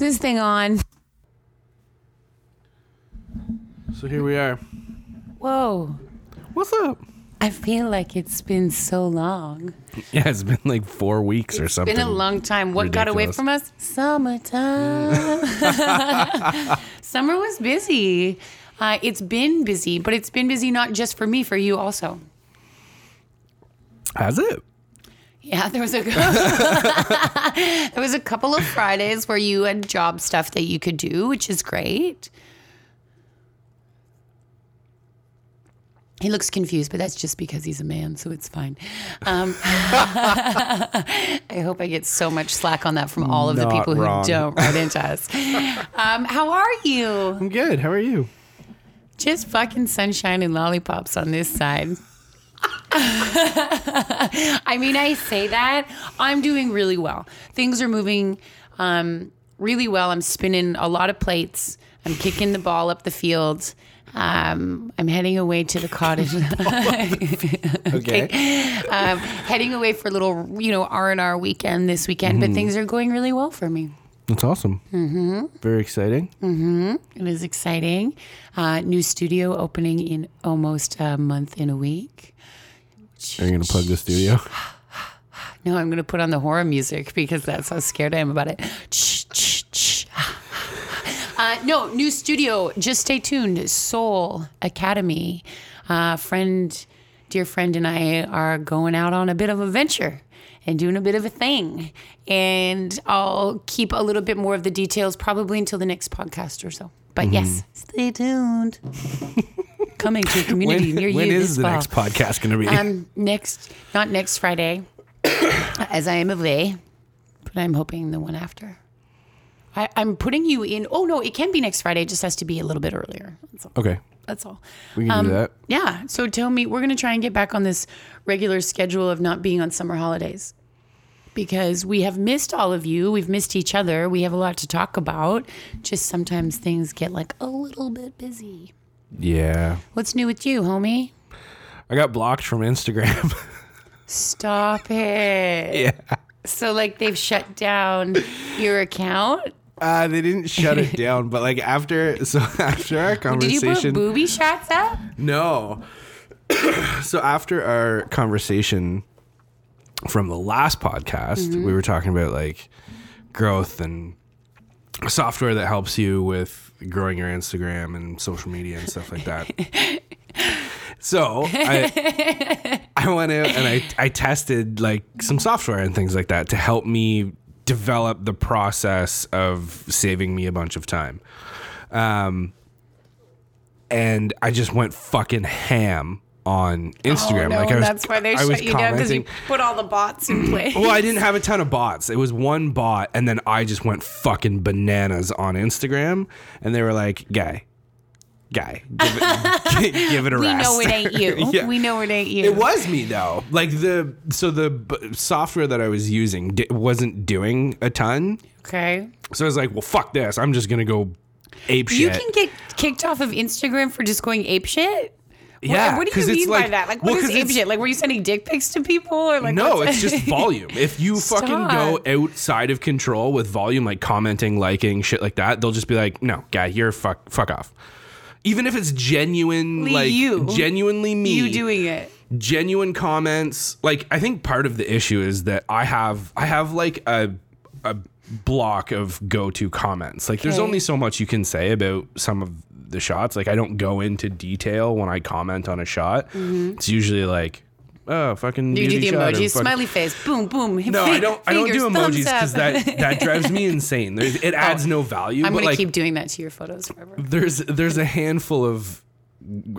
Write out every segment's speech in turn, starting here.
this thing on? So here we are. Whoa. What's up? I feel like it's been so long. Yeah, it's been like four weeks or something. It's been a long time. What got away ridiculous. from us? Summertime. Summer was busy. Uh, it's been busy, but it's been busy not just for me, for you also. Has it? Yeah, there was a there was a couple of Fridays where you had job stuff that you could do, which is great. He looks confused, but that's just because he's a man, so it's fine. Um, I hope I get so much slack on that from all of the people wrong. who don't write into us. Um, how are you? I'm good. How are you? Just fucking sunshine and lollipops on this side. I mean, I say that. I'm doing really well. Things are moving um, really well. I'm spinning a lot of plates. I'm kicking the ball up the field. Um, I'm heading away to the cottage. Okay. um, heading away for a little, you know, R and R weekend this weekend. But things are going really well for me. That's awesome. Mm-hmm. Very exciting. It is exciting. Uh, new studio opening in almost a month in a week. Are you going to plug the studio? No, I'm going to put on the horror music because that's how scared I am about it. Uh, no, new studio. Just stay tuned. Soul Academy. Uh, friend, dear friend, and I are going out on a bit of a venture and doing a bit of a thing. And I'll keep a little bit more of the details probably until the next podcast or so. But yes, stay tuned. Coming to a community near when you is this the fall. next podcast going to be? Um, next, not next Friday, as I am away, but I'm hoping the one after. I, I'm putting you in. Oh no, it can be next Friday. It just has to be a little bit earlier. That's all. okay. That's all. We can do that. Yeah. So tell me, we're gonna try and get back on this regular schedule of not being on summer holidays. Because we have missed all of you. We've missed each other. We have a lot to talk about. Just sometimes things get like a little bit busy. Yeah. What's new with you, homie? I got blocked from Instagram. Stop it. yeah. So like they've shut down your account. Uh, they didn't shut it down, but like after, so after our conversation, Did you put booby shots up? no. so after our conversation from the last podcast, Mm-hmm. we were talking about like growth and software that helps you with growing your Instagram and social media and stuff like that. So I, I went out and I, I tested like some software and things like that to help me develop the process of saving me a bunch of time. Um, and I just went fucking ham on Instagram. Oh, no, like I was, that's why they I was shut you down because you put all the bots in place. well, I didn't have a ton of bots. It was one bot, and then I just went fucking bananas on Instagram, and they were like, "Guy, guy, give it, give it a we rest." know it ain't you. Yeah. We know it ain't you. It was me though. Like the so the b- software that I was using di- wasn't doing a ton, okay. so I was like, "Well, fuck this. I'm just gonna go ape shit." You can get kicked off of Instagram for just going ape shit. What- Yeah, What, do you mean by that? Like, well, what is 'cause ape? Like, were you sending dick pics to people or like? No, it's just volume. If you fucking go outside of control with volume, like commenting, liking, shit like that, they'll just be like, "No, guy, you're fuck, fuck off." Even if it's genuine, like you. genuinely me, you doing it. genuine comments. Like I think part of the issue is that I have I have like a a block of go to comments. Like there's only so much you can say about some of the shots. Like I don't go into detail when I comment on a shot. It's usually like, oh fucking. You do the emojis, fuck- smiley face, boom, boom. No, I don't. I don't do emojis because that that drives me insane. There's, it adds no value. I'm gonna like, keep doing that to your photos forever. there's there's a handful of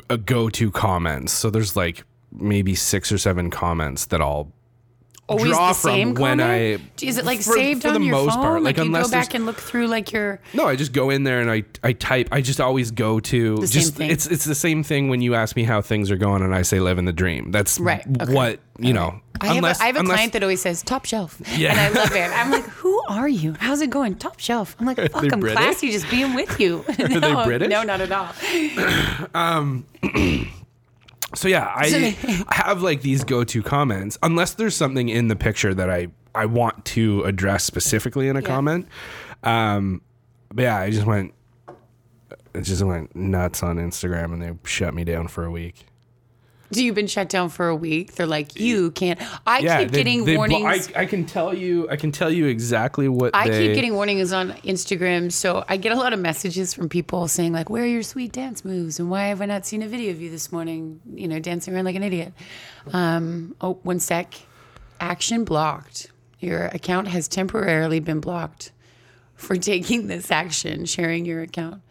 uh, go-to comments. So there's like maybe six or seven comments that I'll Always draw the from same when? I- Is it like for- saved for on the your most phone? part, like, like, you go back and look through like your. no, I just go in there and I I type. I just always go to same just thing. it's it's the same thing when you ask me how things are going and I say living the dream. That's Right, okay. what you know. I have, a, I have a unless- client that always says top shelf, Yeah. and I love it. I'm like, who are you? How's it going? Top shelf. I'm like, fuck, I'm British? classy just being with you. no, they British? No, not at all. Um, So yeah, I I have like these go-to comments unless there's something in the picture that I I want to address specifically in a comment. Um but yeah, I just went, it just went nuts on Instagram, and they shut me down for a week. So you've been shut down for a week. They're like, you can't. I Yeah, keep they- getting they warnings. I, I can tell you, I can tell you exactly what I they, keep getting warnings on Instagram, so I get a lot of messages from people saying like, "Where are your sweet dance moves?" and "Why have I not seen a video of you this morning?" You know, dancing around like an idiot. Um, oh, one sec. Action blocked. Your account has temporarily been blocked for taking this action, sharing your account.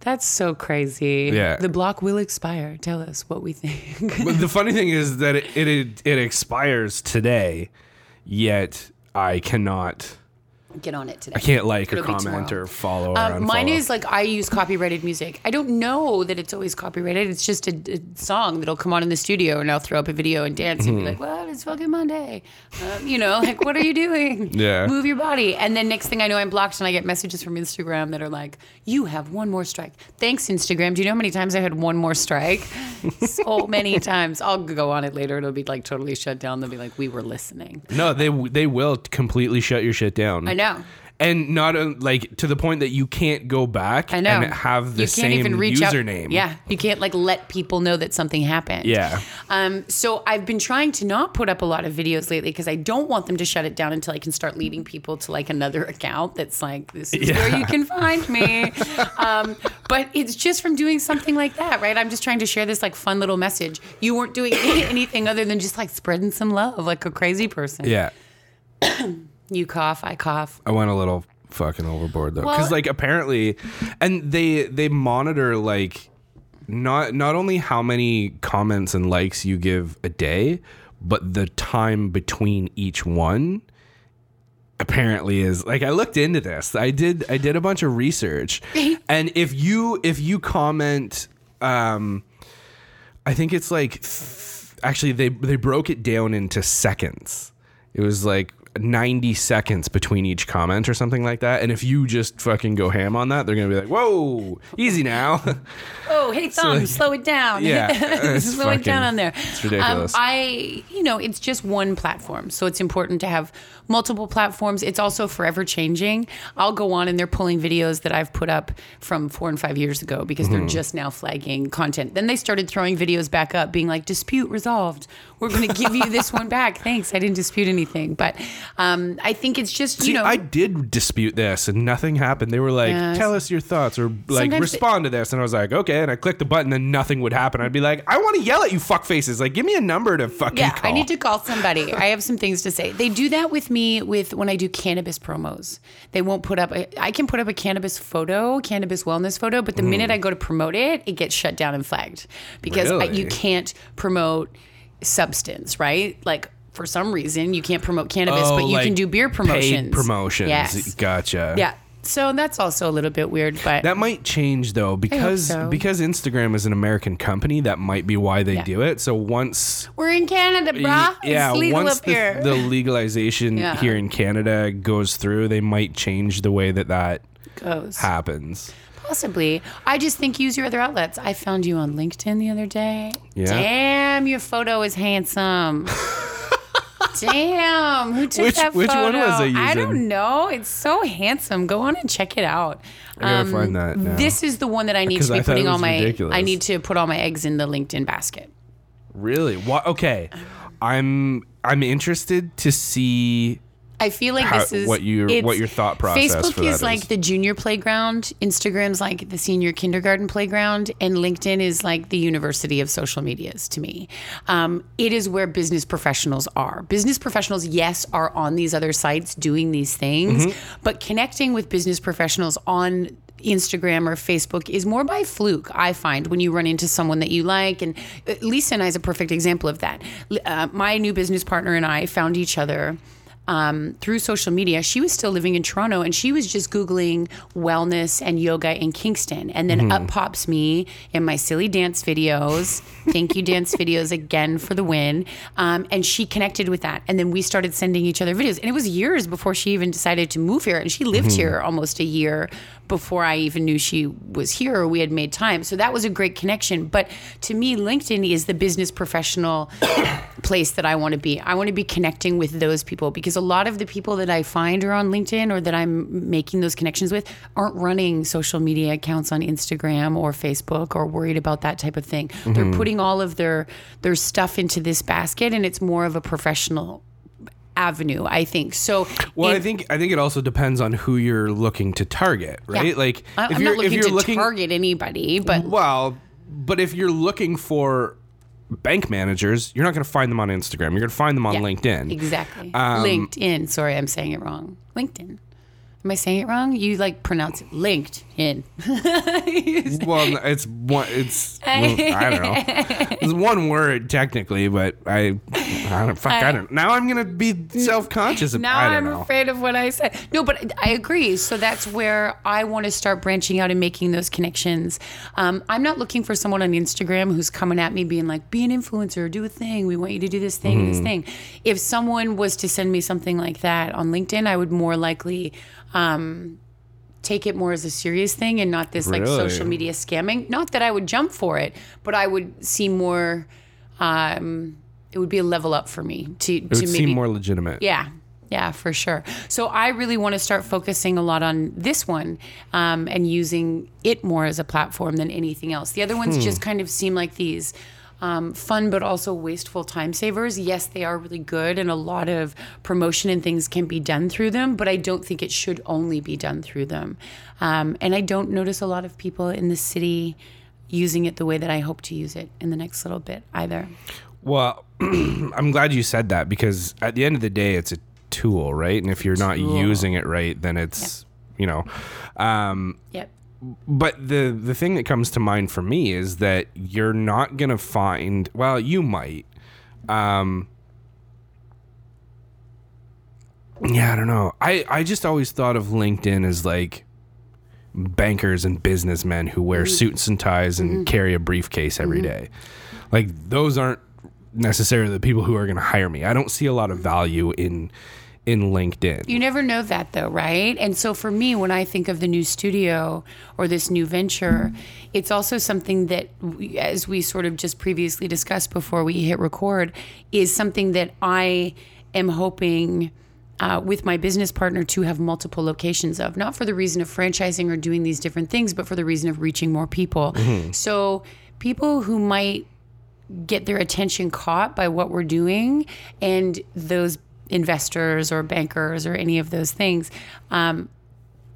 That's so crazy. Yeah. The block will expire. Tell us what we think. But the funny thing is that it, it it expires today, yet I cannot. Get on it today. I can't like or It'll be comment tomorrow. or follow or Um, mine is like I use copyrighted music. I don't know that it's always copyrighted. It's just a, a song that'll come on in the studio, and I'll throw up a video and dance and be Mm-hmm. like, "Well, it's fucking Monday," um, you know, like, "What are you doing? Yeah. move your body." And then next thing I know, I'm blocked, and I get messages from Instagram that are like, "You have one more strike." Thanks, Instagram. Do you know how many times I had one more strike? so many times. I'll go on it later. It'll be like totally shut down. They'll be like, "We were listening." no, they they will completely shut your shit down. I know. and not uh, like to the point that you can't go back I know. and have the you can't same even reach out- username. Yeah, you can't like let people know that something happened. Yeah. Um, so I've been trying to not put up a lot of videos lately because I don't want them to shut it down until I can start leading people to like another account that's like this is where you can find me. um, but it's just from doing something like that, right? I'm just trying to share this like fun little message. You weren't doing anything other than just like spreading some love, like a crazy person. Yeah. You cough, I cough. I went a little fucking overboard though, because Well- like apparently, and they they monitor like not not only how many comments and likes you give a day, but the time between each one. Apparently is like I looked into this. I did I did a bunch of research, and if you if you comment, um, I think it's like th- actually they they broke it down into seconds. It was like 90 seconds between each comment or something like that. And if you just fucking go ham on that, they're gonna be like, "Whoa, easy now." Oh, hey, thumb, like- slow it down. Yeah, slow it down on there. it's ridiculous. Um, I, you know, it's just one platform, so it's important to have multiple platforms. It's also forever changing. I'll go on and they're pulling videos that I've put up from four and five years ago because Mm-hmm. they're just now flagging content. Then they started throwing videos back up, being like, "Dispute resolved. We're going to give you this one back. Thanks, I didn't dispute anything." But um, I think it's just you See, know. I did dispute this and nothing happened. They were like, Yeah, "Tell us your thoughts" or like respond to this, and I was like, "Okay." And I clicked the button, and nothing would happen. I'd be like, "I want to yell at you, fuck faces! Like, give me a number to fucking Yeah, call." I need to call somebody. I have some things to say. They do that with me with when I do cannabis promos. They won't put up. A, I can put up a cannabis photo, cannabis wellness photo, but the minute I go to promote it, it gets shut down and flagged because I, you can't promote substance, right? Like for some reason you can't promote cannabis, Oh, but you like can do beer promotions. Paid promotions. Yes. Gotcha. Yeah. So that's also a little bit weird, but That might change though because so. because Instagram is an American company. That might be why they Yeah. do it. So once we're in Canada, brah. yeah, it's legal once up the, here. the legalization Yeah. here in Canada goes through, they might change the way that that goes. happens. Possibly. I just think use your other outlets. I found you on LinkedIn the other day. Yeah? Damn, your photo is handsome. Damn, who took Which- that which photo? one was I I don't know. It's so handsome. Go on and check it out. I gotta find that now. Um, This is the one that I need to be putting all my. ridiculous. I need to put all my eggs in the LinkedIn basket. really? What? Okay, I'm I'm interested to see. I feel like How- this is what your- what your thought process is. Facebook for is like the junior playground. Instagram's like the senior kindergarten playground, and LinkedIn is like the university of social medias to me. Um, it is where business professionals are. Business professionals, yes, are on these other sites doing these things, Mm-hmm. but connecting with business professionals on Instagram or Facebook is more by fluke, I find, when you run into someone that you like. And uh, Lisa and I is a perfect example of that. Uh, my new business partner and I found each other um, through social media. She was still living in Toronto and she was just Googling wellness and yoga in Kingston. And then up pops me in my silly dance videos. Thank you, dance videos, again for the win. Um, and she connected with that. And then we started sending each other videos. And it was years before she even decided to move here. And she lived here almost a year before I even knew she was here or we had made time. So that was a great connection. But to me, LinkedIn is the business professional place that I want to be. I want to be connecting with those people because a lot of the people that I find are on LinkedIn or that I'm making those connections with aren't running social media accounts on Instagram or Facebook or worried about that type of thing. Mm-hmm. They're putting all of their their stuff into this basket and it's more of a professional avenue, I think. So Well, it- I think I think it also depends on who you're looking to target, right? Yeah. Like I- if I'm you're not looking if you're to looking target anybody, but well, but if you're looking for bank managers, you're not going to find them on Instagram. You're going to find them on Yeah, LinkedIn. Exactly. Um, LinkedIn. Sorry, I'm saying it wrong. LinkedIn. Am I saying it wrong? You like pronounce it LinkedIn. Well, it's one. It's well, I don't know. It's one word technically, but I, I don't fuck. I, don't. Now I'm gonna be self conscious. Now I know. afraid of what I said. No, but I agree. So that's where I want to start branching out and making those connections. Um, I'm not looking for someone on Instagram who's coming at me being like, be an influencer, do a thing. We want you to do this thing, Mm-hmm. this thing. If someone was to send me something like that on LinkedIn, I would more likely um, take it more as a serious thing and not this like Really? social media scamming. Not that I would jump for it, but I would see more. Um, it would be a level up for me to It to would maybe seem more legitimate. yeah. Yeah, for sure. So I really want to start focusing a lot on this one um, and using it more as a platform than anything else. The other ones Hmm. just kind of seem like these um, fun but also wasteful time savers. Yes, they are really good, and a lot of promotion and things can be done through them, but I don't think it should only be done through them. Um, and I don't notice a lot of people in the city using it the way that I hope to use it in the next little bit either. Well, I'm glad you said that because at the end of the day, it's a tool, right? And if you're not Tool. using it right, then it's you know. Um, Yep. but the the thing that comes to mind for me is that you're not gonna find. Well, you might. Um, yeah, I don't know. I I just always thought of LinkedIn as like bankers and businessmen who wear suits and ties and carry a briefcase every day. Like those aren't necessarily the people who are going to hire me. I don't see a lot of value in in LinkedIn. You never know that though, right? And so for me, when I think of the new studio or this new venture, it's also something that, we, as we sort of just previously discussed before we hit record, is something that I am hoping. Uh, with my business partner to have multiple locations of, not for the reason of franchising or doing these different things, but for the reason of reaching more people. So, people who might get their attention caught by what we're doing and those investors or bankers or any of those things um,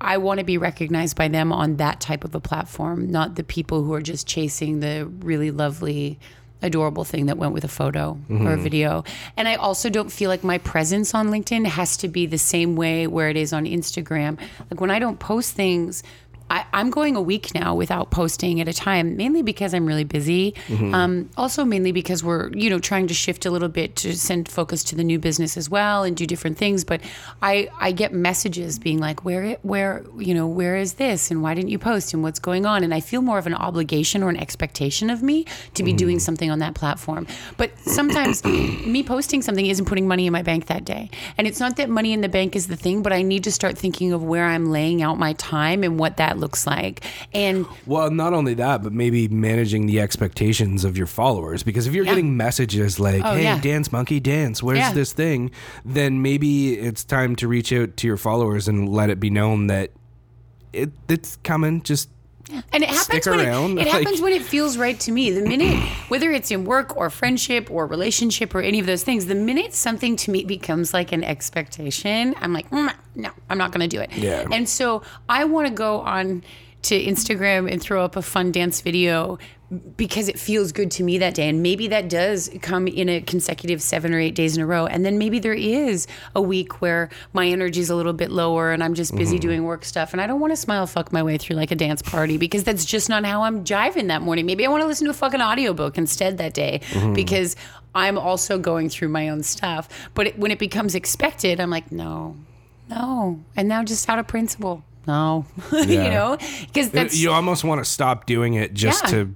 i want to be recognized by them on that type of a platform not the people who are just chasing the really lovely adorable thing that went with a photo or a video. And i also don't feel like my presence on linkedin has to be the same way where it is on instagram. Like when i don't post things I, I'm going a week now without posting at a time, mainly because I'm really busy. Um, also, mainly because we're you know trying to shift a little bit to send focus to the new business as well and do different things. But I I get messages being like, where it where you know where is this and why didn't you post and what's going on? And I feel more of an obligation or an expectation of me to be doing something on that platform. But sometimes me posting something isn't putting money in my bank that day, and it's not that money in the bank is the thing, but I need to start thinking of where I'm laying out my time and what that looks like. And Well, not only that, but maybe managing the expectations of your followers. Because if you're Yeah. getting messages like, Oh, "Hey, yeah. dance monkey, dance," where's Yeah. this thing? Then maybe it's time to reach out to your followers and let it be known that it it's coming. Just And it happens Stick when around, it, it like- happens when it feels right to me. The minute, whether it's in work or friendship or relationship or any of those things, the minute something to me becomes like an expectation, I'm like, "Mm, no, I'm not going to do it. Yeah. And so I want to go on to Instagram and throw up a fun dance video because it feels good to me that day. And maybe that does come in a consecutive seven or eight days in a row. And then maybe there is a week where my energy is a little bit lower and I'm just busy mm-hmm. doing work stuff. And I don't want to smile fuck my way through like a dance party because that's just not how I'm jiving that morning. Maybe I want to listen to a fucking audiobook instead that day mm-hmm. because I'm also going through my own stuff. But it, when it becomes expected, I'm like, no, no. And now just out of principle, no. you know? Because you almost want to stop doing it just Yeah. to,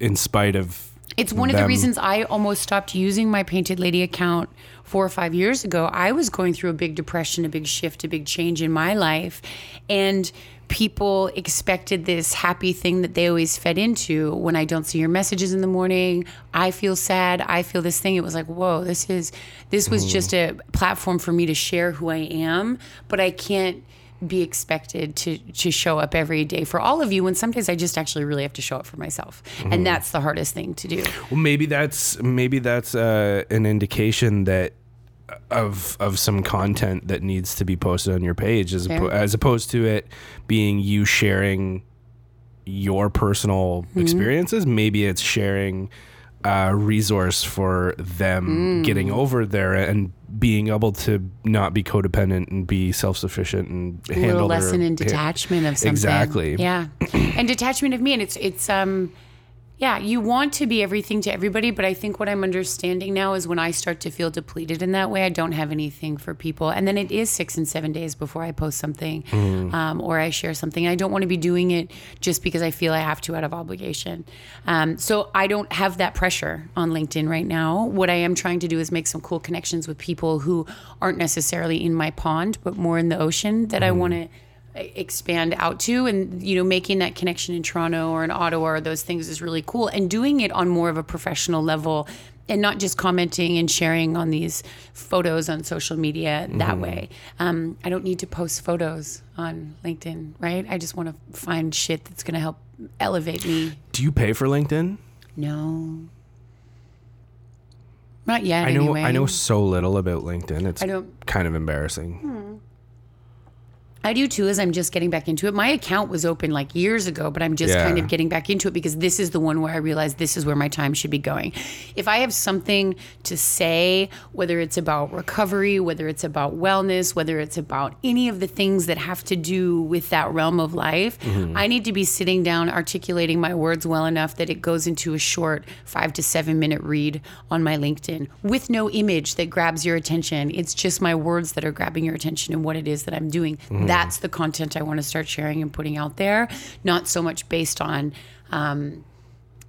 in spite of It's one of the reasons I almost stopped using my Painted Lady account four or five years ago. I was going through a big depression, a big shift, a big change in my life. And people expected this happy thing that they always fed into. When I don't see your messages in the morning, I feel sad. I feel this thing. It was like, whoa, this is, this was mm. just a platform for me to share who I am, but I can't be expected to to show up every day for all of you when sometimes I just actually really have to show up for myself. And that's the hardest thing to do. Well, maybe that's maybe that's uh, an indication that of of some content that needs to be posted on your page, as oppo- as opposed to it being you sharing your personal Mm-hmm. experiences. Maybe it's sharing a resource for them Mm. getting over there and being able to not be codependent and be self sufficient and A handle little their- lesson in detachment of something. Exactly. Yeah. and detachment of me. And it's it's um yeah, you want to be everything to everybody, but I think what I'm understanding now is when I start to feel depleted in that way, I don't have anything for people. And then it is six and seven days before I post something um, or I share something. I don't want to be doing it just because I feel I have to out of obligation. Um, so I don't have that pressure on LinkedIn right now. What I am trying to do is make some cool connections with people who aren't necessarily in my pond, but more in the ocean that I want to expand out to and you know making that connection in Toronto or in Ottawa or those things is really cool and doing it on more of a professional level and not just commenting and sharing on these photos on social media that way. Um, I don't need to post photos on LinkedIn, right? I just want to find shit that's going to help elevate me. Do you pay for LinkedIn? No. Not yet, I know anyway. I know so little about LinkedIn. It's I don't kind of embarrassing. I do too, as I'm just getting back into it. My account was open like years ago, but I'm just Yeah. kind of getting back into it because this is the one where I realize this is where my time should be going. If I have something to say, whether it's about recovery, whether it's about wellness, whether it's about any of the things that have to do with that realm of life, mm-hmm. I need to be sitting down articulating my words well enough that it goes into a short five to seven minute read on my LinkedIn with no image that grabs your attention. It's just my words that are grabbing your attention and what it is that I'm doing. Mm-hmm. That's the content I want to start sharing and putting out there, not so much based on. Um,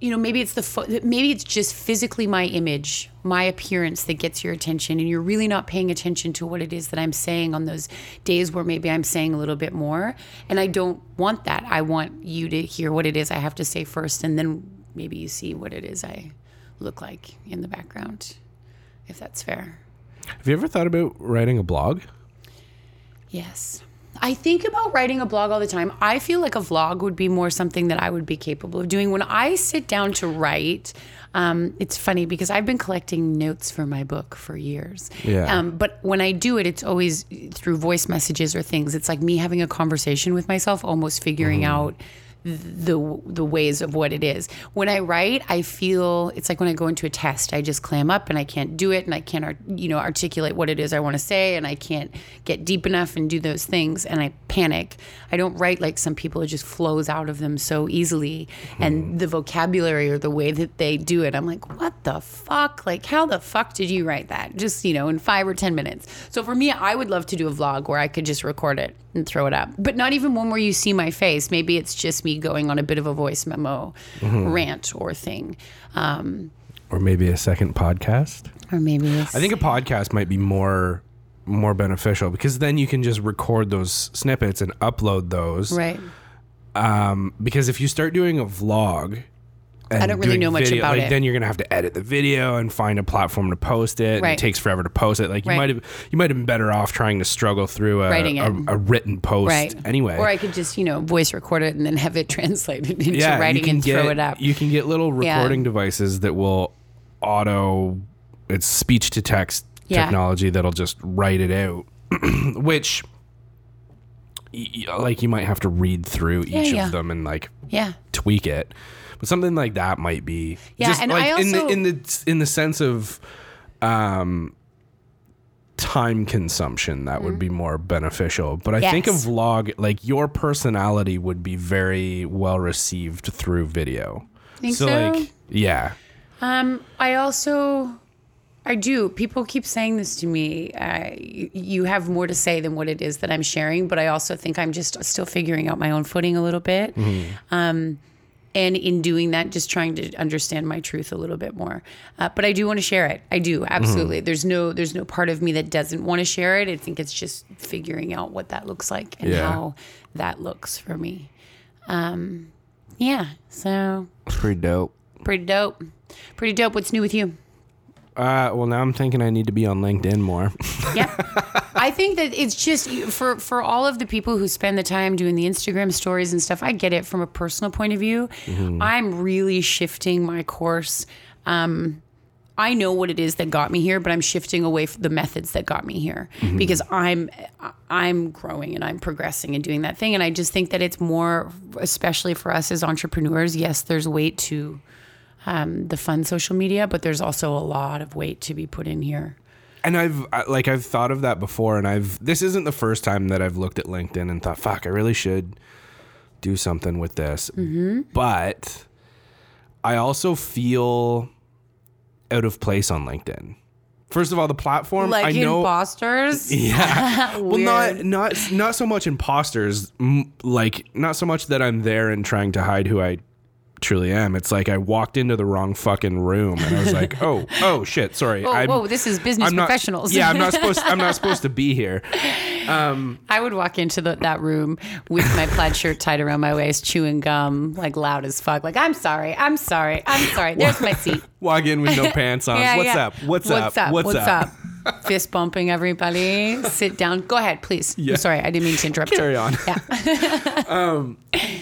you know, maybe it's the pho- maybe it's just physically my image, my appearance that gets your attention, and you're really not paying attention to what it is that I'm saying on those days where maybe I'm saying a little bit more. And I don't want that. I want you to hear what it is I have to say first, and then maybe you see what it is I look like in the background, if that's fair. Have you ever thought about writing a blog? Yes. I think about writing a blog all the time. I feel like a vlog would be more something that I would be capable of doing. When I sit down to write, um, it's funny because I've been collecting notes for my book for years. Yeah. Um, but when I do it, it's always through voice messages or things. It's like me having a conversation with myself, almost figuring out the the ways of what it is. When I write, I feel it's like when I go into a test, I just clam up and I can't do it and I can't you know articulate what it is I want to say and I can't get deep enough and do those things and I panic. I don't write like some people it just flows out of them so easily and hmm. the vocabulary or the way that they do it, I'm like, "What the fuck? Like how the fuck did you write that?" Just, you know, in 5 or 10 minutes. So for me, I would love to do a vlog where I could just record it and throw it up. But not even one where you see my face. Maybe it's just me going on a bit of a voice memo rant or thing. Um, Or maybe a second podcast? or maybe I think a podcast might be more more beneficial because then you can just record those snippets and upload those. right. Um, because if you start doing a vlog, and don't really know much video, about like, it. Then you're gonna have to edit the video and find a platform to post it. and Right. it takes forever to post it. Like you Right. might have you might have been better off trying to struggle through a, Writing a, a written post Right. anyway. Or I could just, you know, voice record it and then have it translated into yeah, writing and get, throw it up. You can get little Yeah. recording devices that will auto it's speech to text Yeah. technology that'll just write it out, which like you might have to read through each yeah. of them and like yeah. tweak it. But something like that might be Yeah, just and like I in the also- in the in the sense of um time consumption that would be more beneficial. But I think a vlog like your personality would be very well received through video. Think so? like yeah. Um, I also, I do. People keep saying this to me. Uh, you, you have more to say than what it is that I'm sharing, but I also think I'm just still figuring out my own footing a little bit. Um, and in doing that, just trying to understand my truth a little bit more. Uh, but I do want to share it. I do absolutely. There's no there's no part of me that doesn't want to share it. I think it's just figuring out what that looks like and Yeah. how that looks for me. Um, yeah. So It's pretty dope. pretty dope. Pretty dope. What's new with you? Uh, well, now I'm thinking I need to be on LinkedIn more. Yeah. I think that it's just for for all of the people who spend the time doing the Instagram stories and stuff. I get it from a personal point of view. I'm really shifting my course. Um, I know what it is that got me here, but I'm shifting away from the methods that got me here because I'm I'm growing and I'm progressing and doing that thing. And I just think that it's more, especially for us as entrepreneurs. Yes, there's weight to um, the fun social media, but there's also a lot of weight to be put in here. and I've like I've thought of that before, and I've this isn't the first time that I've looked at LinkedIn and thought, "Fuck, I really should do something with this." Mm-hmm. But I also feel out of place on LinkedIn. First of all, the platform Like I know. imposters. Yeah. well, not not not so much imposters. m- Like not so much that I'm there and trying to hide who I truly am. It's like I walked into the wrong fucking room and I was like, oh, oh shit, sorry. Whoa, I'm, whoa, this is business I'm not, professionals. Yeah, I'm not supposed. I'm not supposed to be here. Um, I would walk into the, that room with my plaid shirt tied around my waist, chewing gum, like loud as fuck. Like, I'm sorry, I'm sorry, I'm sorry. There's my seat. Walk in with no pants on. Yeah, What's yeah. up? What's, up? What's up? Fist bumping everybody. Sit down. Go ahead, please. Yeah. I'm sorry, I didn't mean to interrupt you. Carry on. Yeah. Um,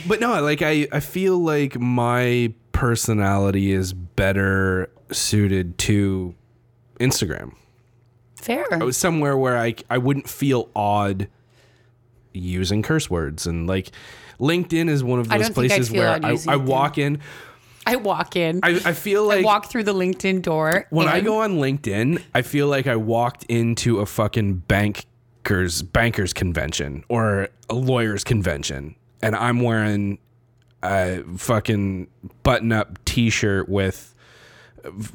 but no, like I, I feel like my personality is better suited to Instagram. Fair. It was somewhere where I I wouldn't feel odd using curse words and like LinkedIn is one of those places where I, I walk in. I walk in. I, I feel like I walk through the LinkedIn door. when I go on LinkedIn, I feel like I walked into a fucking bankers bankers convention or a lawyers convention, and I'm wearing a fucking button up T-shirt with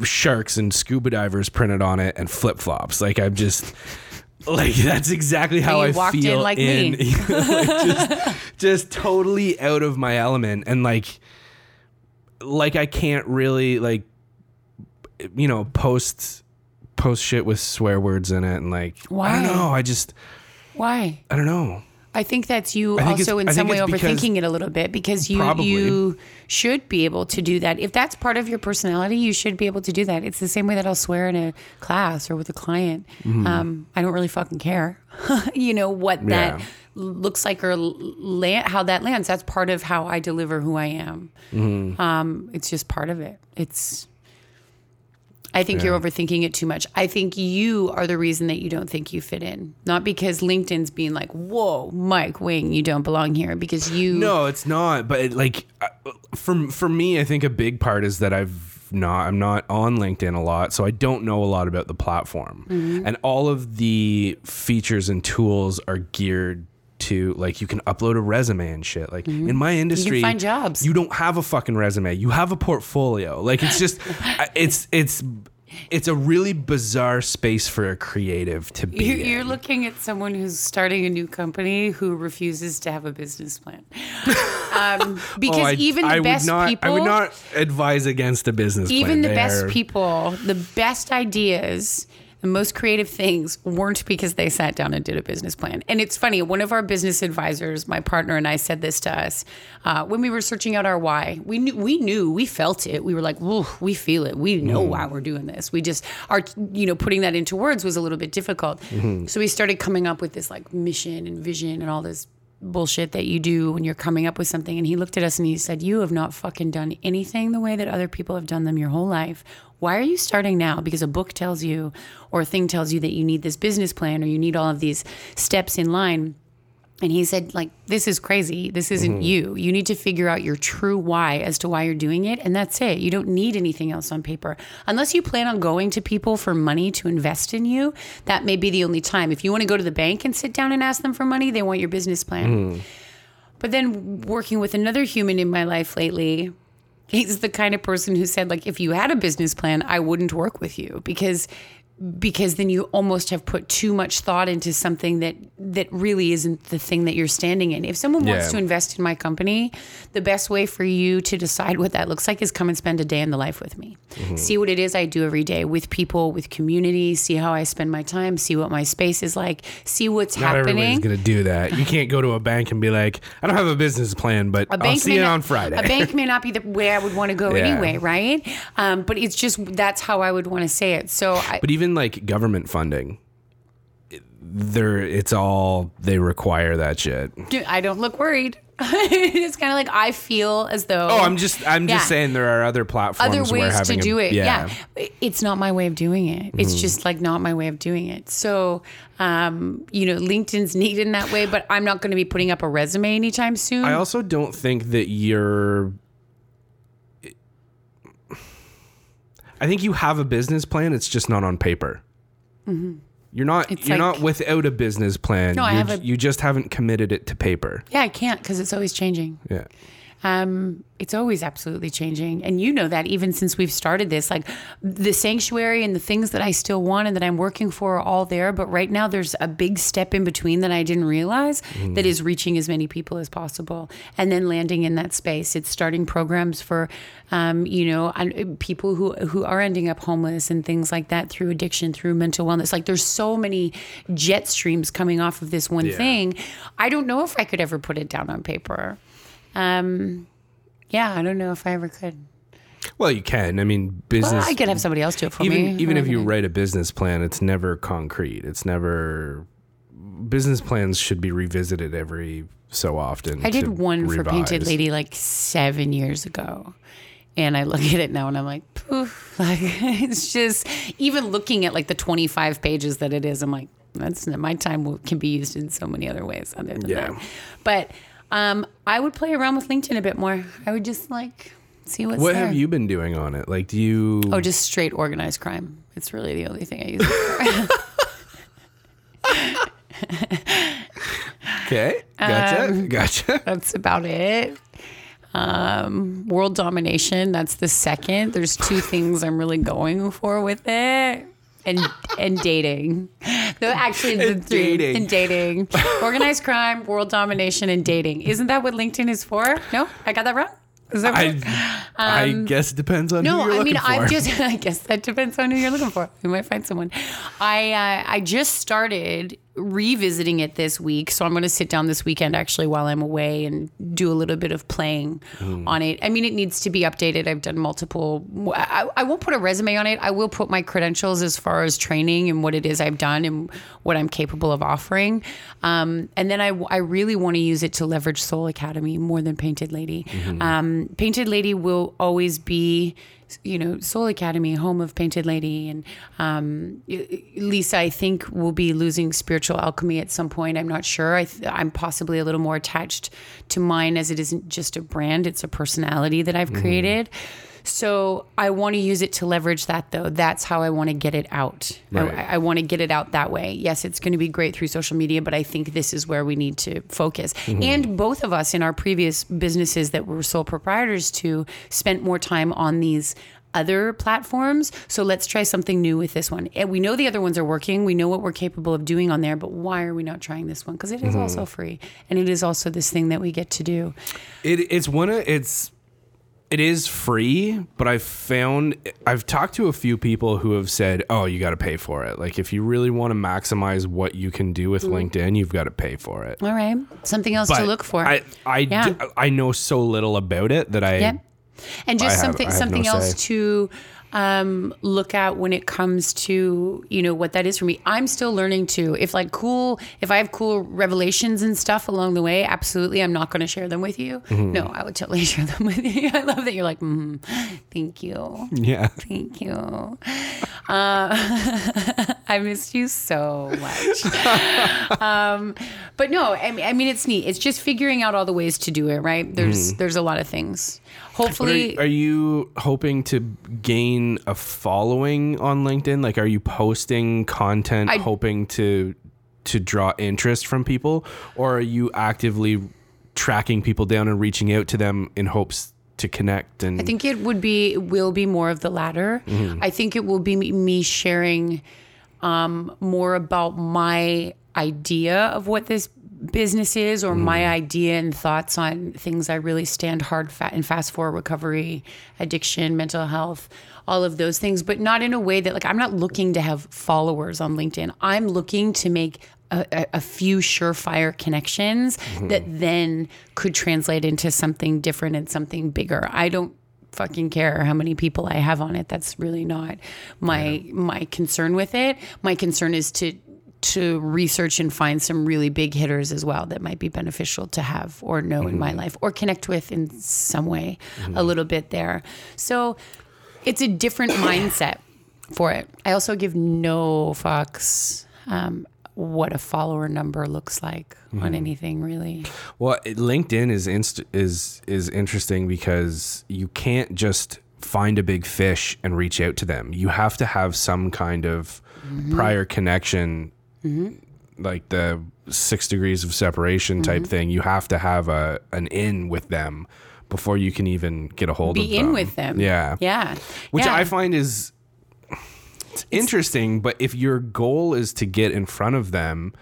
sharks and scuba divers printed on it and flip flops. Like I'm just. Like that's exactly how I walked in feel like me. like, just, just totally out of my element and like like I can't really like you know post post shit with swear words in it and like I Why? don't know I just Why? I don't know I think that's you think also in some way overthinking it a little bit because you Probably. you should be able to do that. If that's part of your personality, you should be able to do that. It's the same way that I'll swear in a class or with a client. Mm-hmm. Um, I don't really fucking care. you know what that Yeah. looks like or land, how that lands. That's part of how I deliver who I am. Mm-hmm. Um, it's just part of it. It's. I think you're overthinking it too much. I think you are the reason that you don't think you fit in. Not because LinkedIn's being like, "Whoa, Mike Wing, you don't belong here." Because you no it's not but it, like uh, for for me I think a big part is that I've not I'm not on LinkedIn a lot so I don't know a lot about the platform Mm-hmm. and all of the features and tools are geared to like you can upload a resume and shit like in my industry Mm-hmm. find jobs. you don't have a fucking resume you have a portfolio like it's just it's it's it's a really bizarre space for a creative to be You're, in. you're looking at someone who's starting a new company who refuses to have a business plan. Um, because Oh, I- even the I best not, people, I would not advise against a business plan. even plan. the They best are- people, the best ideas, the most creative things weren't because they sat down and did a business plan. And it's funny, one of our business advisors, my partner and I said this to us uh, when we were searching out our why. We knew, we knew, we felt it. We were like, "Whoa, we feel it. We know why we're doing this." We just are, you know, putting that into words was a little bit difficult. So we started coming up with this like mission and vision and all this bullshit that you do when you're coming up with something. And he looked at us and he said, You have not fucking done anything the way that other people have done them your whole life. Why are you starting now? Because a book tells you, or a thing tells you that you need this business plan or you need all of these steps in line. And he said, like, this is crazy. This isn't mm-hmm. you. You need to figure out your true why as to why you're doing it. And that's it. You don't need anything else on paper. Unless you plan on going to people for money to invest in you, that may be the only time. If you want to go to the bank and sit down and ask them for money, they want your business plan. Mm. But then working with another human in my life lately, he's the kind of person who said, like, if you had a business plan, I wouldn't work with you because because then you almost have put too much thought into something that that really isn't the thing that you're standing in. If someone wants to invest in my company, the best way for you to decide what that looks like is come and spend a day in the life with me. Mm-hmm. See what it is I do every day with people, with community, see how I spend my time, see what my space is like, see what's happening. Not everybody's going to do that. You can't go to a bank and be like, I don't have a business plan, but I'll see it not- on Friday. A bank may not be the way I would want to go Yeah. anyway, right? Um, but it's just that's how I would want to say it. So I, But even like government funding, there it's all they require that shit. I don't look worried. it's kind of like I feel as though. Oh, I'm just I'm Yeah. just saying there are other platforms other where ways to having a- do it. Yeah. Yeah. It's not my way of doing it. It's just like not my way of doing it. So, um, you know, LinkedIn's neat in that way, but I'm not going to be putting up a resume anytime soon. I also don't think that you're. I think you have a business plan. It's just not on paper. You're not. Mm-hmm. It's you're like- not without a business plan. No, I You're have a- you just haven't committed it to paper. yeah, I can't because it's always changing. Yeah. Um, it's always absolutely changing. And you know that even since we've started this, like the sanctuary and the things that I still want and that I'm working for are all there. But right now, there's a big step in between that I didn't realize that is reaching as many people as possible and then landing in that space. It's starting programs for, um, you know, people who, who are ending up homeless and things like that through addiction, through mental wellness. Like there's so many jet streams coming off of this one Yeah. thing. I don't know if I could ever put it down on paper. Um, yeah, I don't know if I ever could. Well, you can. I mean, business. Well, I could have somebody else do it for me. even even if you write a business plan, it's never concrete. It's never. Business plans should be revisited every so often. I did one for Painted. Lady like seven years ago. And I look at it now and I'm like, poof. Like, it's just, even looking at like the 25 pages that it is, I'm like, that's my time can be used in so many other ways other than Yeah. that. But um, I would play around with LinkedIn a bit more. I would just like see what's What there. have you been doing on it? Like, do you? Oh, just straight organized crime. It's really the only thing I use it for. okay, gotcha, Um, gotcha. That's about it. Um, world domination. That's the second. There's two things I'm really going for with it. And and dating. No, actually the And three. dating. And dating. Organized crime, world domination, and dating. Isn't that what LinkedIn is for? No? I got that wrong? Is that what I, I guess it depends on Um, no, who you're I looking mean, for. I've just, I guess that depends on who you're looking for. We might find someone. I, uh, I just started revisiting it this week. So I'm going to sit down this weekend actually while I'm away and do a little bit of playing on it. I mean, it needs to be updated. I've done multiple, I, I won't put a resume on it. I will put my credentials as far as training and what it is I've done and what I'm capable of offering. Um, and then I, I really want to use it to leverage Soul Academy more than Painted Lady. Um, Painted Lady will always be you know, Soul Academy, home of Painted Lady, and um, Lisa, I think, will be losing spiritual alchemy at some point. I'm not sure. I th- I'm possibly a little more attached to mine as it isn't just a brand; it's a personality that I've created. So I want to use it to leverage that, though. That's how I want to get it out. Right. I, I want to get it out that way. Yes, it's going to be great through social media, but I think this is where we need to focus. Mm-hmm. And both of us in our previous businesses that we're sole proprietors to spent more time on these other platforms. So let's try something new with this one. And we know the other ones are working. We know what we're capable of doing on there, but why are we not trying this one? Because it is mm-hmm. also free and it is also this thing that we get to do. It, it's one of it's it is free, but I've found I've talked to a few people who have said, "Oh, you got to pay for it." Like if you really want to maximize what you can do with mm. LinkedIn, you've got to pay for it. All right. Something else to look for. I I, Yeah. d- I know so little about it that I Yep. And just I something have something no else say. to um, look at when it comes to you know what that is for me. I'm still learning too. If like cool, if I have cool revelations and stuff along the way, absolutely, I'm not going to share them with you. Mm-hmm. No, I would totally share them with you. I love that you're like, mm, thank you, yeah. thank you. Uh, I missed you so much. um, but no, I mean, I mean, it's neat. It's just figuring out all the ways to do it. Right? There's there's a lot of things. Hopefully, are, are you hoping to gain a following on LinkedIn? Like, are you posting content I- hoping to to draw interest from people, or are you actively tracking people down and reaching out to them in hopes to connect? And I think it would be will be more of the latter. Mm-hmm. I think it will be me- me sharing um, more about my idea of what this business is or my mm. idea and thoughts on things I really stand hard fa- and fast for recovery, addiction, mental health, all of those things, but not in a way that like I'm not looking to have followers on LinkedIn. I'm looking to make a, a, a few surefire connections mm-hmm. that then could translate into something different and something bigger. I don't fucking care how many people I have on it. That's really not my my concern with it. My concern is to to research and find some really big hitters as well that might be beneficial to have or know in my mm-hmm. life or connect with in some way a mm-hmm. little bit there. So it's a different mindset for it. I also give no fucks um, what a follower number looks like on mm-hmm. anything really. Well, LinkedIn is inst- is is interesting because you can't just find a big fish and reach out to them. You have to have some kind of prior connection, Mm-hmm. like the six degrees of separation type mm-hmm. thing. You have to have a an in with them before you can even get a hold of them. Be in with them. Yeah, Yeah. which Yeah. I find is it's interesting. But if your goal is to get in front of them,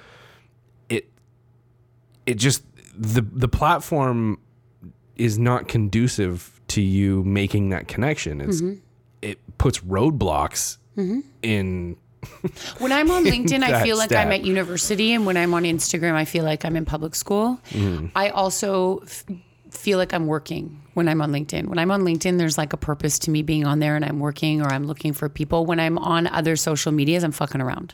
it it just the the platform is not conducive to you making that connection. It's Mm-hmm. it puts roadblocks mm-hmm. in. When I'm on LinkedIn, I feel like I'm at university, and when I'm on Instagram, I feel like I'm in public school. Mm-hmm. I also f- feel like I'm working when I'm on LinkedIn. When I'm on LinkedIn, there's like a purpose to me being on there, and I'm working or I'm looking for people. When I'm on other social medias, I'm fucking around.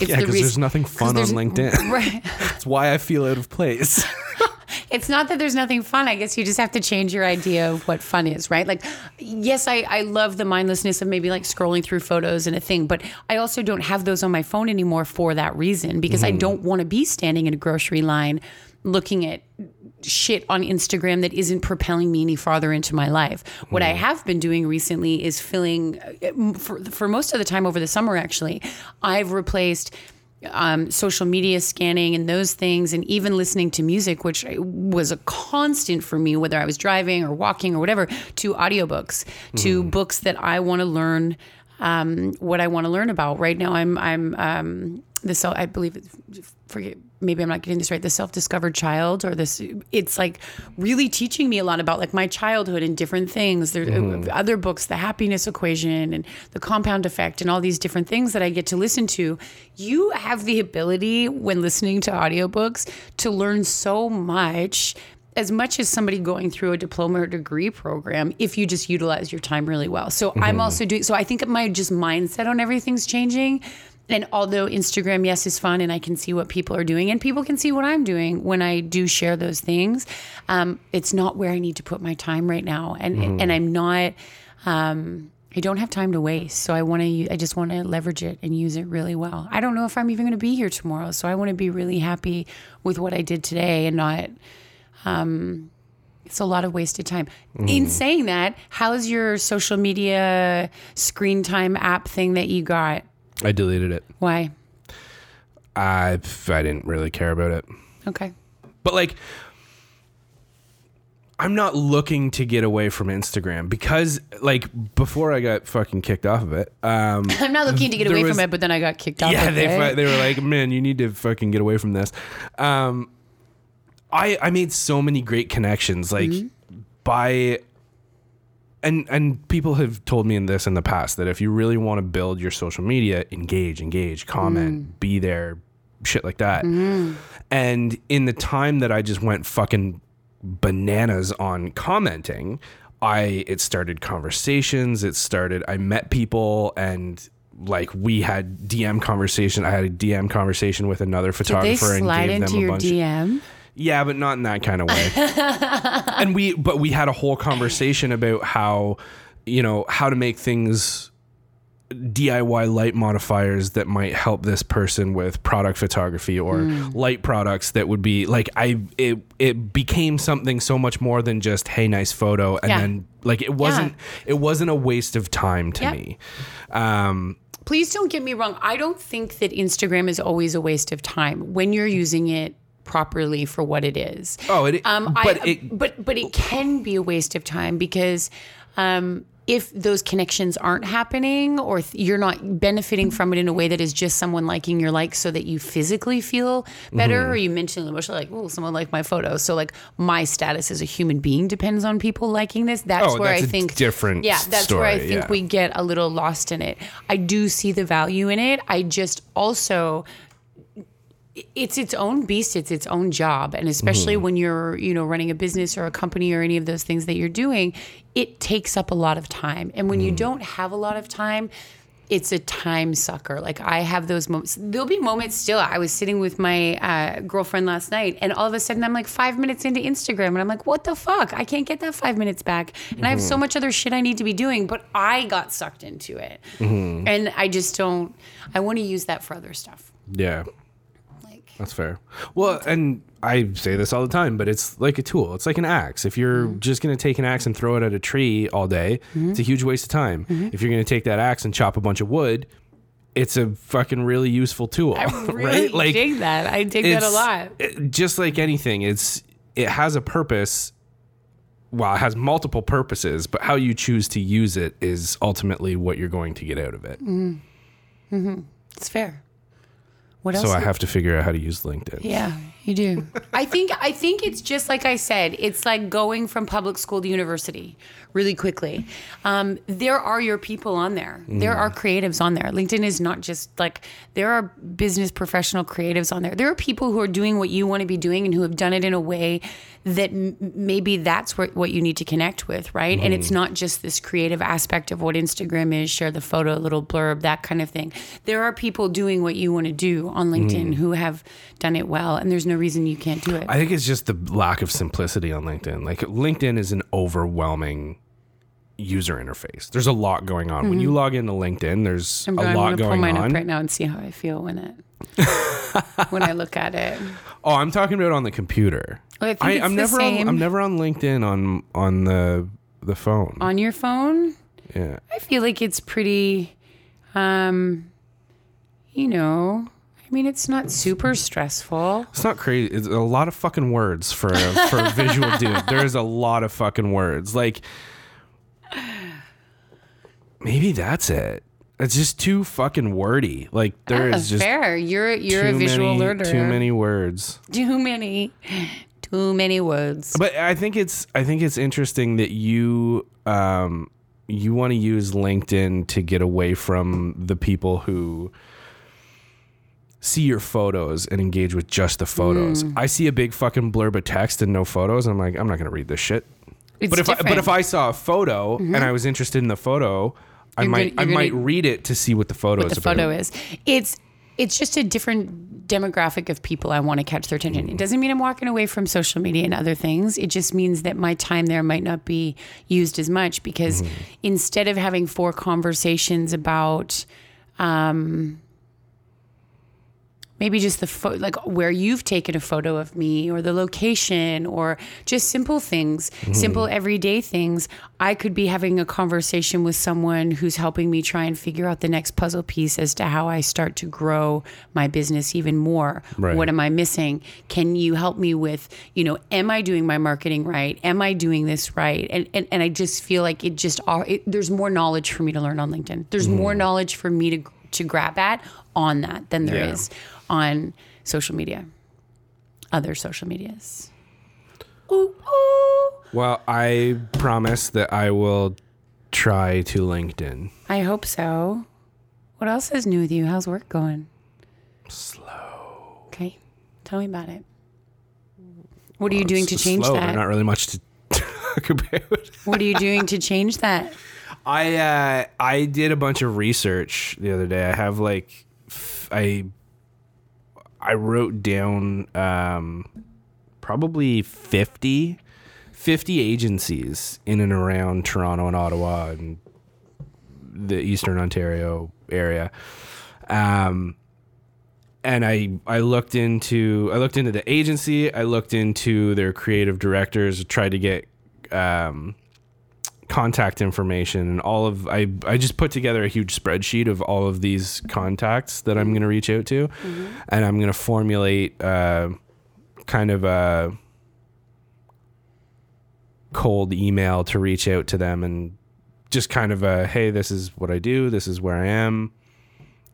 It's Yeah, the because reas- there's nothing fun on LinkedIn. Right. That's why I feel out of place. It's not that there's nothing fun. I guess you just have to change your idea of what fun is, right? Like, yes, I, I love the mindlessness of maybe like scrolling through photos and a thing, but I also don't have those on my phone anymore for that reason because I don't want to be standing in a grocery line looking at shit on Instagram that isn't propelling me any farther into my life. What I have been doing recently is filling, uh, for, for most of the time over the summer, actually, I've replaced um, social media scanning and those things, and even listening to music, which was a constant for me, whether I was driving or walking or whatever, to audiobooks, to books that I want to learn um, what I want to learn about. Right now, I'm I'm um, the self. I believe forget. Maybe I'm not getting this right. The self-discovered child, or this. It's like really teaching me a lot about like my childhood and different things. There are other books, the happiness equation and the compound effect, and all these different things that I get to listen to. You have the ability when listening to audiobooks to learn so much as much as somebody going through a diploma or degree program if you just utilize your time really well. So I'm mm-hmm. also doing so I think my just mindset on everything's changing. And although Instagram, yes, is fun and I can see what people are doing and people can see what I'm doing when I do share those things, um, it's not where I need to put my time right now. And and I'm not um, I don't have time to waste. So I want to I just want to leverage it and use it really well. I don't know if I'm even going to be here tomorrow, so I want to be really happy with what I did today and not um, it's a lot of wasted time. In saying that, how's your social media screen time app thing that you got? I deleted it. Why? I I didn't really care about it. Okay. But like I'm not looking to get away from Instagram because like before I got fucking kicked off of it. Um I'm not looking to get away was- from it, but then I got kicked off. yeah, of they it. they were like, "Man, you need to fucking get away from this." Um I I made so many great connections like by and and people have told me in this in the past that if you really want to build your social media, engage, engage, comment, mm. be there, shit like that. Mm-hmm. And in the time that I just went fucking bananas on commenting, I it started conversations, it started I met people and like we had DM conversation. I had a DM conversation with another Did they photographer and gave into them a your bunch. DM? Yeah, but not in that kind of way. and we, but we had a whole conversation about how, you know, how to make things DIY light modifiers that might help this person with product photography or Hmm. light products that would be like I it it became something so much more than just hey nice photo and Yeah. then like it wasn't it wasn't a waste of time to Yep. me. Um Please don't get me wrong. I don't think that Instagram is always a waste of time when you're using it properly for what it is. oh it Um, but I, it but but it can be a waste of time because um, if those connections aren't happening or th- you're not benefiting from it in a way that is just someone liking your likes so that you physically feel better or you mentally emotionally like oh someone liked my photo. So like my status as a human being depends on people liking this. That's Oh, where that's i think different yeah that's where i think yeah. we get a little lost in it. I do see the value in it. I just also it's its own beast it's its own job and especially Mm-hmm. when you're you know running a business or a company or any of those things that you're doing it takes up a lot of time and when Mm. you don't have a lot of time it's a time sucker like i have those moments there'll be moments still i was sitting with my uh, girlfriend last night and all of a sudden i'm like five minutes into instagram and i'm like what the fuck i can't get that five minutes back and i have Mm-hmm. so much other shit i need to be doing but i got sucked into it Mm-hmm. and i just don't i want to use that for other stuff Yeah. Like That's fair. Well, and I say this all the time, but it's like a tool. It's like an axe. If you're Mm-hmm. just going to take an axe and throw it at a tree all day, it's a huge waste of time. Mm-hmm. If you're going to take that axe and chop a bunch of wood, it's a fucking really useful tool, Right? Like I really right? dig that. I dig that a lot. it- just like anything, it's it has a purpose. Well, it has multiple purposes, but how you choose to use it is ultimately what you're going to get out of it. It's fair. What else? So I have to figure out how to use LinkedIn. yeah, you do. I think I think it's just like I said. It's like going from public school to university really quickly. Um, there are your people on there. There are creatives on there. LinkedIn is not just like there are business professional creatives on there. There are people who are doing what you want to be doing and who have done it in a way that m- maybe that's what, what you need to connect with, right? And it's mm-hmm. not just this creative aspect of what Instagram is, share the photo, little blurb, that kind of thing. There are people doing what you want to do on mm. LinkedIn who have done it well, and there's no reason you can't do it. I think it's just the lack of simplicity on LinkedIn. Like LinkedIn is an overwhelming user interface. There's a lot going on. When you mm-hmm. log into LinkedIn, there's I'm, a I'm lot gonna pull mine on. up right now and see how I feel when it when I look at it. Oh, I'm talking about on the computer. I think I, it's I'm the never same. on I'm never on LinkedIn on on the the phone. on your phone. yeah. I feel like it's pretty, um, you know. I mean, it's not super stressful. It's not crazy. It's a lot of fucking words for a, for a visual dude. There's a lot of fucking words. Like maybe that's it. It's just too fucking wordy. Like there is That's just fair. You're you're a visual many, learner. Too many words. Too many. Too many words. But I think it's I think it's interesting that you um you want to use LinkedIn to get away from the people who see your photos and engage with just the photos. Mm. I see a big fucking blurb of text and no photos. And I'm like, I'm not gonna read this shit. It's but if I, but. Mm-hmm. if I saw a photo and I was interested in the photo, I You're might gonna- I might read it to see what the photo is the about. photo is. It's it's just a different demographic of people I want to catch their attention. It doesn't mean I'm walking away from social media and other things. It just means that my time there might not be used as much because instead of having four conversations about um, maybe just the pho- like where you've taken a photo of me or the location or just simple things mm-hmm. simple everyday things. I could be having a conversation with someone who's helping me try and figure out the next puzzle piece as to how i start to grow my business even more. Right. what am i missing? Can you help me with you know am i doing my marketing right? Am i doing this right? And and, and i just feel like it just are it, there's more knowledge for me to learn on linkedin. There's mm-hmm. more knowledge for me to to grab at on that than there is Yeah. On social media, other social medias. Ooh, ooh. Well, I promise that I will try to LinkedIn. I hope so. What else is new with you? How's work going? Slow. Okay, tell me about it. What are you doing to change Slow. that? There's Not really much to talk about. what are you doing to change that? I uh, I did a bunch of research the other day. I have like f- I I wrote down um, probably 50, 50 agencies in and around Toronto and Ottawa and the Eastern Ontario area. Um, and I I looked into I looked into the agency. I looked into their creative directors. Tried to get um, contact information and all of I I just put together a huge spreadsheet of all of these contacts that I'm going to reach out to, and I'm going to formulate uh, kind of a cold email to reach out to them and just kind of a hey, this is what I do, this is where I am.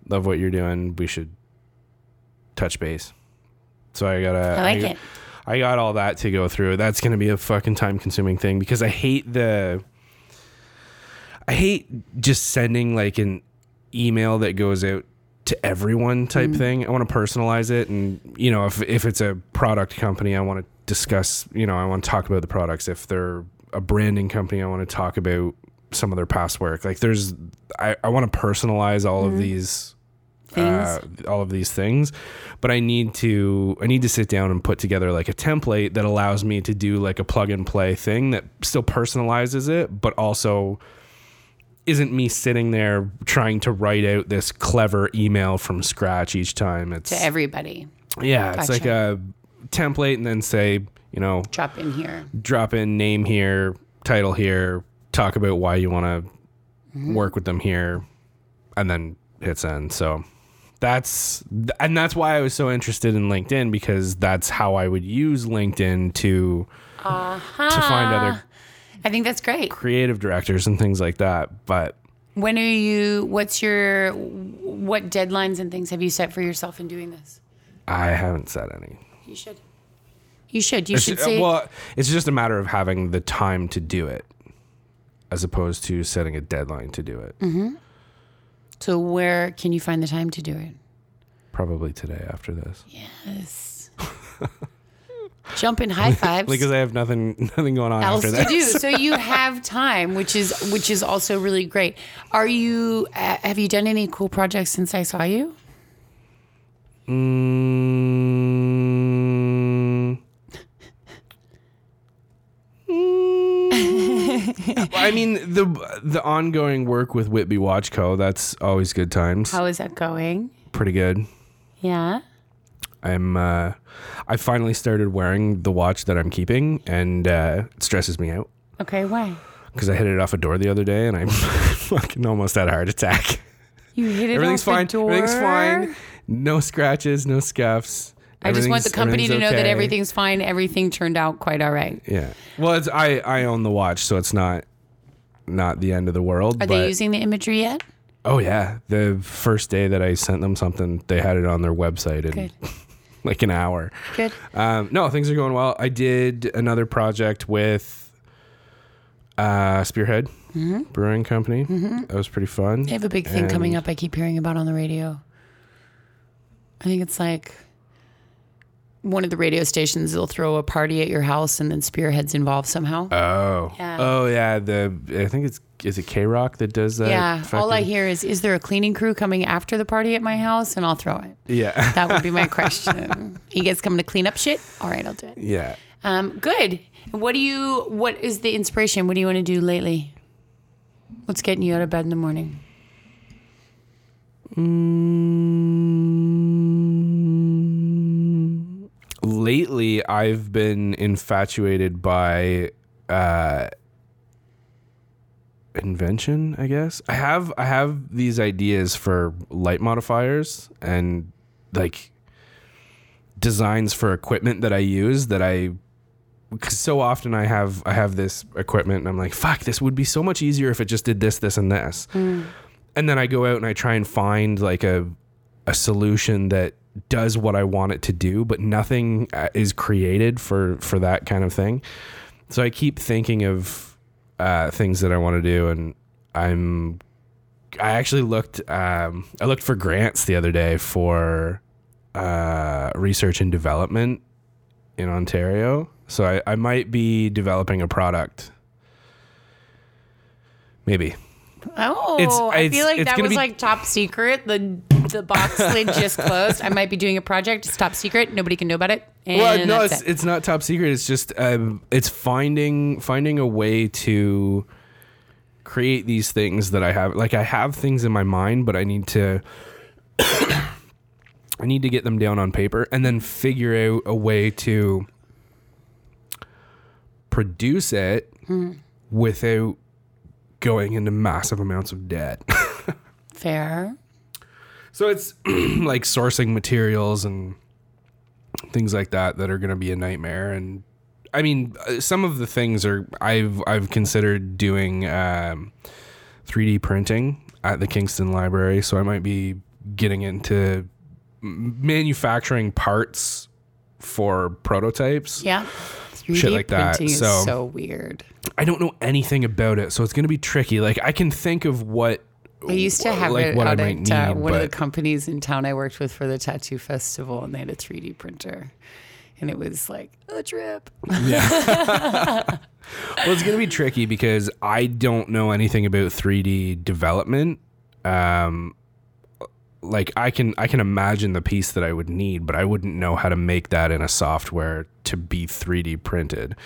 Love what you're doing. We should touch base. So I gotta. I like got- it. I got all that to go through. That's gonna be a fucking time consuming thing because I hate the. I hate just sending like an email that goes out to everyone type thing. I want to personalize it, and you know, if if it's a product company, I want to discuss. You know, I want to talk about the products. If they're a branding company, I want to talk about some of their past work. Like, there's, I, I want to personalize all of these uh, all of these things but i need to i need to sit down and put together like a template that allows me to do like a plug and play thing that still personalizes it but also isn't me sitting there trying to write out this clever email from scratch each time it's to everybody. yeah it's like a template and then say you know Drop in here. drop in name here, title here, talk about why you want to work with them here, and then hit send. So that's and that's why I was so interested in LinkedIn because that's how I would use LinkedIn to uh to find other I think that's great. creative directors and things like that. But When are you? What's your? What deadlines and things have you set for yourself in doing this? I haven't said any. You should. You should. You should say. well, it's just a matter of having the time to do it, as opposed to setting a deadline to do it. Hmm. so where can you find the time to do it? Probably today after this. Yes. Jump in high fives. because I have nothing nothing going on else after to that. do. So you have time, which is which is also really great. Are you? Uh, have you done any cool projects since I saw you? Mm. Mm. I mean the the ongoing work with Whitby Watch Co. That's always good times. How is that going? Pretty good. Yeah. I'm uh, I finally started wearing the watch that I'm keeping, and uh, it stresses me out Okay. Why? because I hit it off a door the other day, and I fucking almost had a heart attack. You hit it Everything's off the fine. door? Everything's fine. No scratches, no scuffs. I just want the Everything's- company to know everything's that okay. everything's fine. Everything turned out quite all right. Yeah. Well, it's I I own the watch, so it's not not the end of the world. Are but, they using the imagery yet? oh yeah, the first day that I sent them something, they had it on their website in Good. like an hour. Good. Um, no, things are going well. I did another project with uh, Spearhead Brewing Company. That was pretty fun. They have a big thing coming up. I keep hearing about on the radio. I think it's like one of the radio stations. They'll throw a party at your house, and then Spearhead's involved somehow. Oh, Yeah. oh yeah. The I think it's is it K Rock that does that. yeah. All I hear is, "Is there a cleaning crew coming after the party at my house?" And I'll throw it. Yeah, That would be my question. you guys coming to clean up shit? All right, I'll do it. yeah. Um, good. What do you? What is the inspiration? What do you want to do lately? What's getting you out of bed in the morning? Mm, lately I've been infatuated by uh invention, I guess. I have I have these ideas for light modifiers and like designs for equipment that I use that I cause so often I have I have this equipment and I'm like, fuck, this would be so much easier if it just did this, this, and this. And then I go out and I try and find like a a solution that does what I want it to do, but nothing uh, is created for for that kind of thing. So I keep thinking of uh, things that I want to do, and I'm. I actually looked. Um, I looked for grants the other day for uh, research and development in Ontario. So I, I might be developing a product. Maybe. Oh, It's- I it's- feel like that was be- like top secret. The the box lid just closed. I might be doing a project. It's top secret. Nobody can know about it. Well, no, it's it. it's not top secret. It's just um, it's finding finding a way to create these things that I have. Like I have things in my mind, but I need to I need to get them down on paper and then figure out a way to produce it Hmm. without going into massive amounts of debt. fair. So it's like sourcing materials and things like that that are going to be a nightmare. And I mean, uh, some of the things are I've I've considered doing um, 3D printing at the Kingston Library, so I might be getting into manufacturing parts for prototypes. Yeah. 3D like that, printing is so- so weird. I don't know anything about it, so it's going to be tricky. Like I can think of what I used to have like it out at uh, need, one of the companies in town I worked with for the tattoo festival, and they had a 3D printer, and it was like a trip. Well, it's going to be tricky because I don't know anything about 3D development. Um, like I can I can imagine the piece that I would need, but I wouldn't know how to make that in a software to be 3D printed.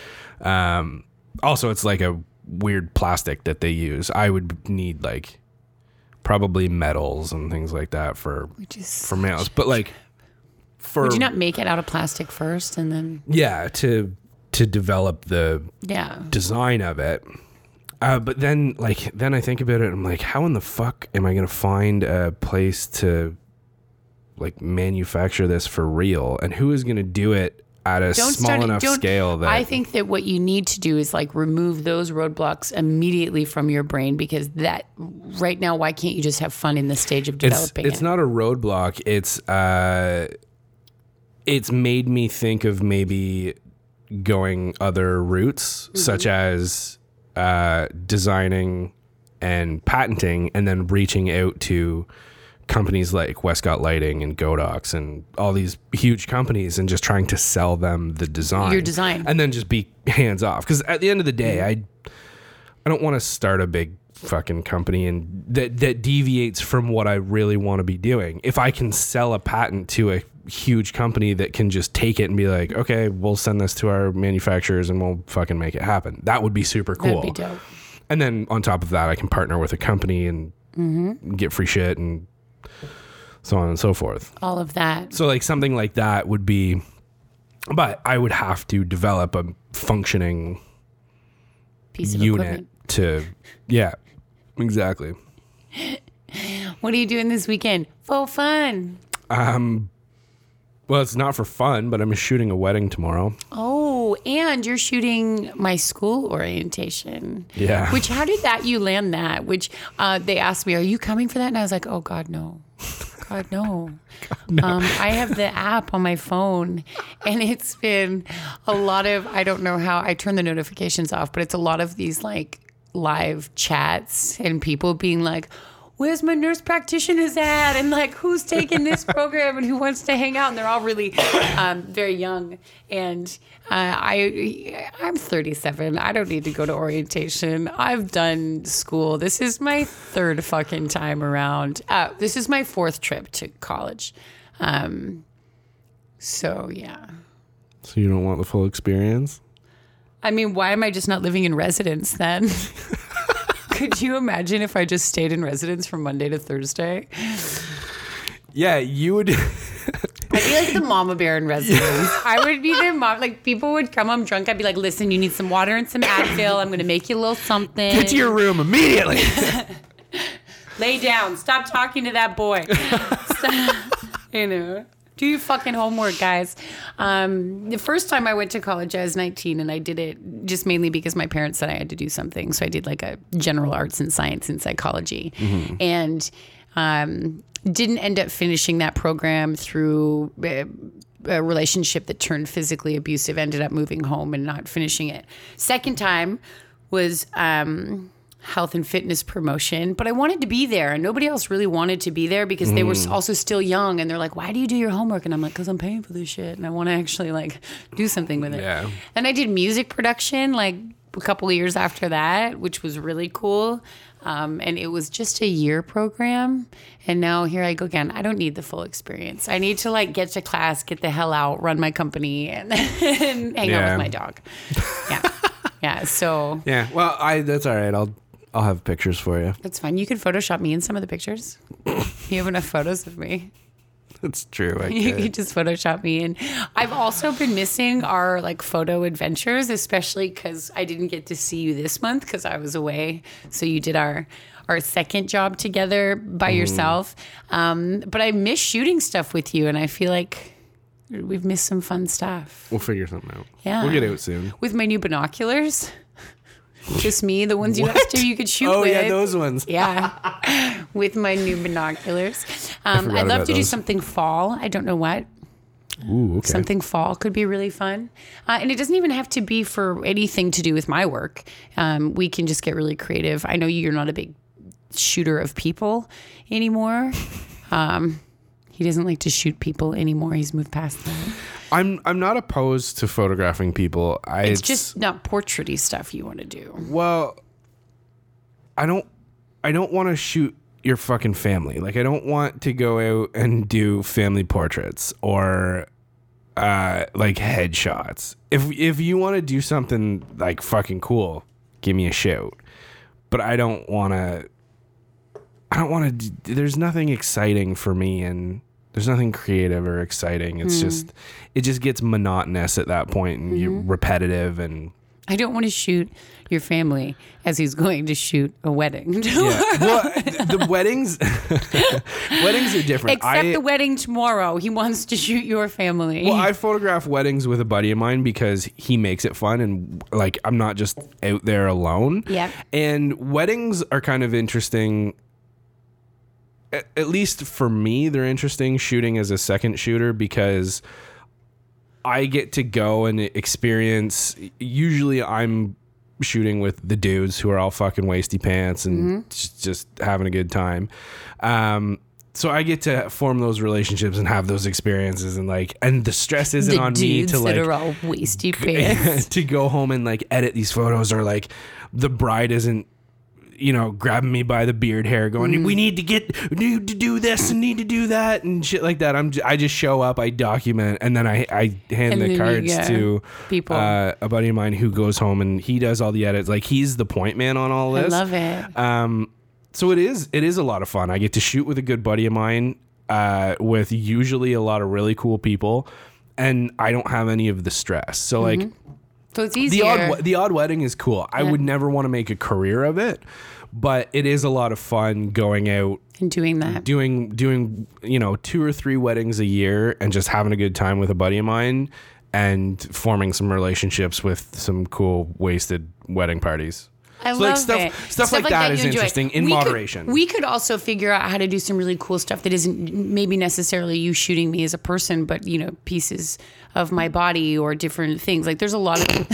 Um, also, it's like a weird plastic that they use. I would need like probably metals and things like that for Which is for males, but like for Would you not make it out of plastic first and then yeah to to develop the yeah? design of it. Uh, but then, like, then I think about it. I'm like, how in the fuck am I gonna find a place to like manufacture this for real? And who is gonna do it at a Don't small start. enough scale that I think that what you need to do is like remove those roadblocks immediately from your brain because that right now, why can't you just have fun in the stage of it's developing it's it? not a roadblock. It's uh, it's made me think of maybe going other routes, Mm-hmm. such as uh, designing and patenting, and then reaching out to companies like Westcott Lighting and Godox and all these huge companies, and just trying to sell them the design, Your design. and then just be hands off. Because at the end of the day, mm-hmm. I I don't want to start a big fucking company and that that deviates from what I really want to be doing. If I can sell a patent to a huge company that can just take it and be like, okay, we'll send this to our manufacturers and we'll fucking make it happen. That would be super cool. That'd be dope. And then on top of that, I can partner with a company and mm-hmm. get free shit and so on and so forth. All of that. So like something like that would be, but I would have to develop a functioning Piece of unit equipment. to, yeah, exactly. What are you doing this weekend? For fun. Um well, it's not for fun, but I'm shooting a wedding tomorrow. Oh, and you're shooting my school orientation. Yeah. Which, how did that, you land that? Which uh, they asked me, are you coming for that? And I was like, oh, God, no. God, no. Um, I have the app on my phone, and it's been a lot of, I don't know how, I turn the notifications off, but it's a lot of these like live chats and people being like, Where's my nurse practitioner's at? And like, who's taking this program and who wants to hang out? And they're all really um, very young. And uh, I, I'm 37. I don't need to go to orientation. I've done school. This is my third fucking time around. Uh, this is my fourth trip to college. Um, so yeah. So you don't want the full experience? I mean, why am I just not living in residence then? Could you imagine if I just stayed in residence from Monday to Thursday? Yeah, you would. I'd be like the mama bear in residence. I would be the mom. Like people would come home drunk. I'd be like, "Listen, you need some water and some Advil. I'm gonna make you a little something. Get to your room immediately. Lay down. Stop talking to that boy. Stop- you know." Do your fucking homework, guys. Um, the first time I went to college, I was 19, and I did it just mainly because my parents said I had to do something. So I did like a general arts and science and psychology, and um, didn't end up finishing that program through uh, a relationship that turned physically abusive. Ended up moving home and not finishing it. Second time was. Um, health and fitness promotion, but I wanted to be there and nobody else really wanted to be there because they were also still young and they're like, "Why do you do your homework?" and I'm like, "Cuz I'm paying for this shit and I want to actually like do something with it." Yeah. And I did music production like a couple of years after that, which was really cool. Um, and it was just a year program. And now here I go again. I don't need the full experience. I need to like get to class, get the hell out, run my company, and, and hang out with my dog. Yeah. yeah. So yeah. Well, I that's all right. I'll I'll have pictures for you. That's fine. You can Photoshop me in some of the pictures. you have enough photos of me. That's true. I You could. can just Photoshop me in. I've also been missing our like photo adventures, especially because I didn't get to see you this month because I was away. So you did our our second job together by yourself. Um, but I miss shooting stuff with you, and I feel like we've missed some fun stuff. We'll figure something out. Yeah. We'll get out soon. With my new binoculars. Just me, the ones you asked to you could shoot Oh with. yeah, those ones. Yeah, with my new binoculars. Um, forgot I'd love to do those. something fall. I don't know what. Ooh, okay. Something fall could be really fun. Uh, and it doesn't even have to be for anything to do with my work. Um, we can just get really creative. I know you're not a big shooter of people anymore. Um, he doesn't like to shoot people anymore. He's moved past that. I'm I'm not opposed to photographing people. I It's just not portraity stuff you want to do. well, I don't I don't want to shoot your fucking family. Like I don't want to go out and do family portraits or uh like headshots. If if you want to do something like fucking cool, give me a shout. But I don't want to I don't want to there's nothing exciting for me and there's nothing creative or exciting. It's hmm. just it just gets monotonous at that point and you're mm-hmm. repetitive and I don't want to shoot your family as he's going to shoot a wedding. yeah. well, the weddings weddings are different. Except I, the wedding tomorrow. He wants to shoot your family. Well, I photograph weddings with a buddy of mine because he makes it fun and like I'm not just out there alone. Yeah. And weddings are kind of interesting. At, least for me, they're interesting shooting as a second shooter because I get to go and experience. Usually, I'm shooting with the dudes who are all fucking wasty pants and just, just having a good time. Um, so I get to form those relationships and have those experiences and like, and the stress isn't the on me to that like are all wasty pants. to go home and like edit these photos or like the bride isn't you know grabbing me by the beard hair going Mm. we need to get need to do this and need to do that and shit like that i'm j- i just show up i document and then i i hand And the you cards to people. uh, a buddy of mine who goes home and he does all the edits like he's the point man on all this. I love it. um, so it is it is a lot of fun. I get to shoot with a good buddy of mine, uh, with usually a lot of really cool people, and I don't have any of the stress. So like So it's the easier. odd the odd wedding is cool. I would never want to make a career of it, but it is a lot of fun going out and doing that. doing doing you know two or three weddings a year and just having a good time with a buddy of mine and forming some relationships with some cool wasted wedding parties. I So, love like, stuff- it. stuff like that is you enjoy. interesting in We could- moderation. we could also figure out how to do some really cool stuff that isn't maybe necessarily you shooting me as a person, but you know, pieces of my body or different things. Like there's a lot of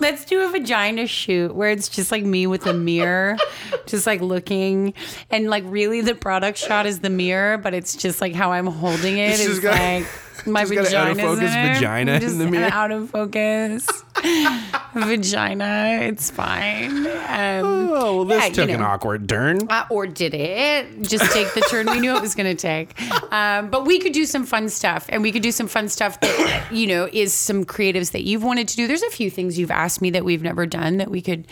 Let's do a vagina shoot where it's just like me with a mirror, just like looking, and like really the product shot is the mirror, but it's just like how I'm holding it It's is just got- like my just out of focus in vagina in Just the mirror. out of focus vagina. It's fine. Um, Oh well, this Yeah, you took an awkward turn. uh, or did it just take the turn we knew it was going to take? Um, but we could do some fun stuff, and we could do some fun stuff that you know is some creatives that you've wanted to do. There's a few things you've asked me that we've never done that we could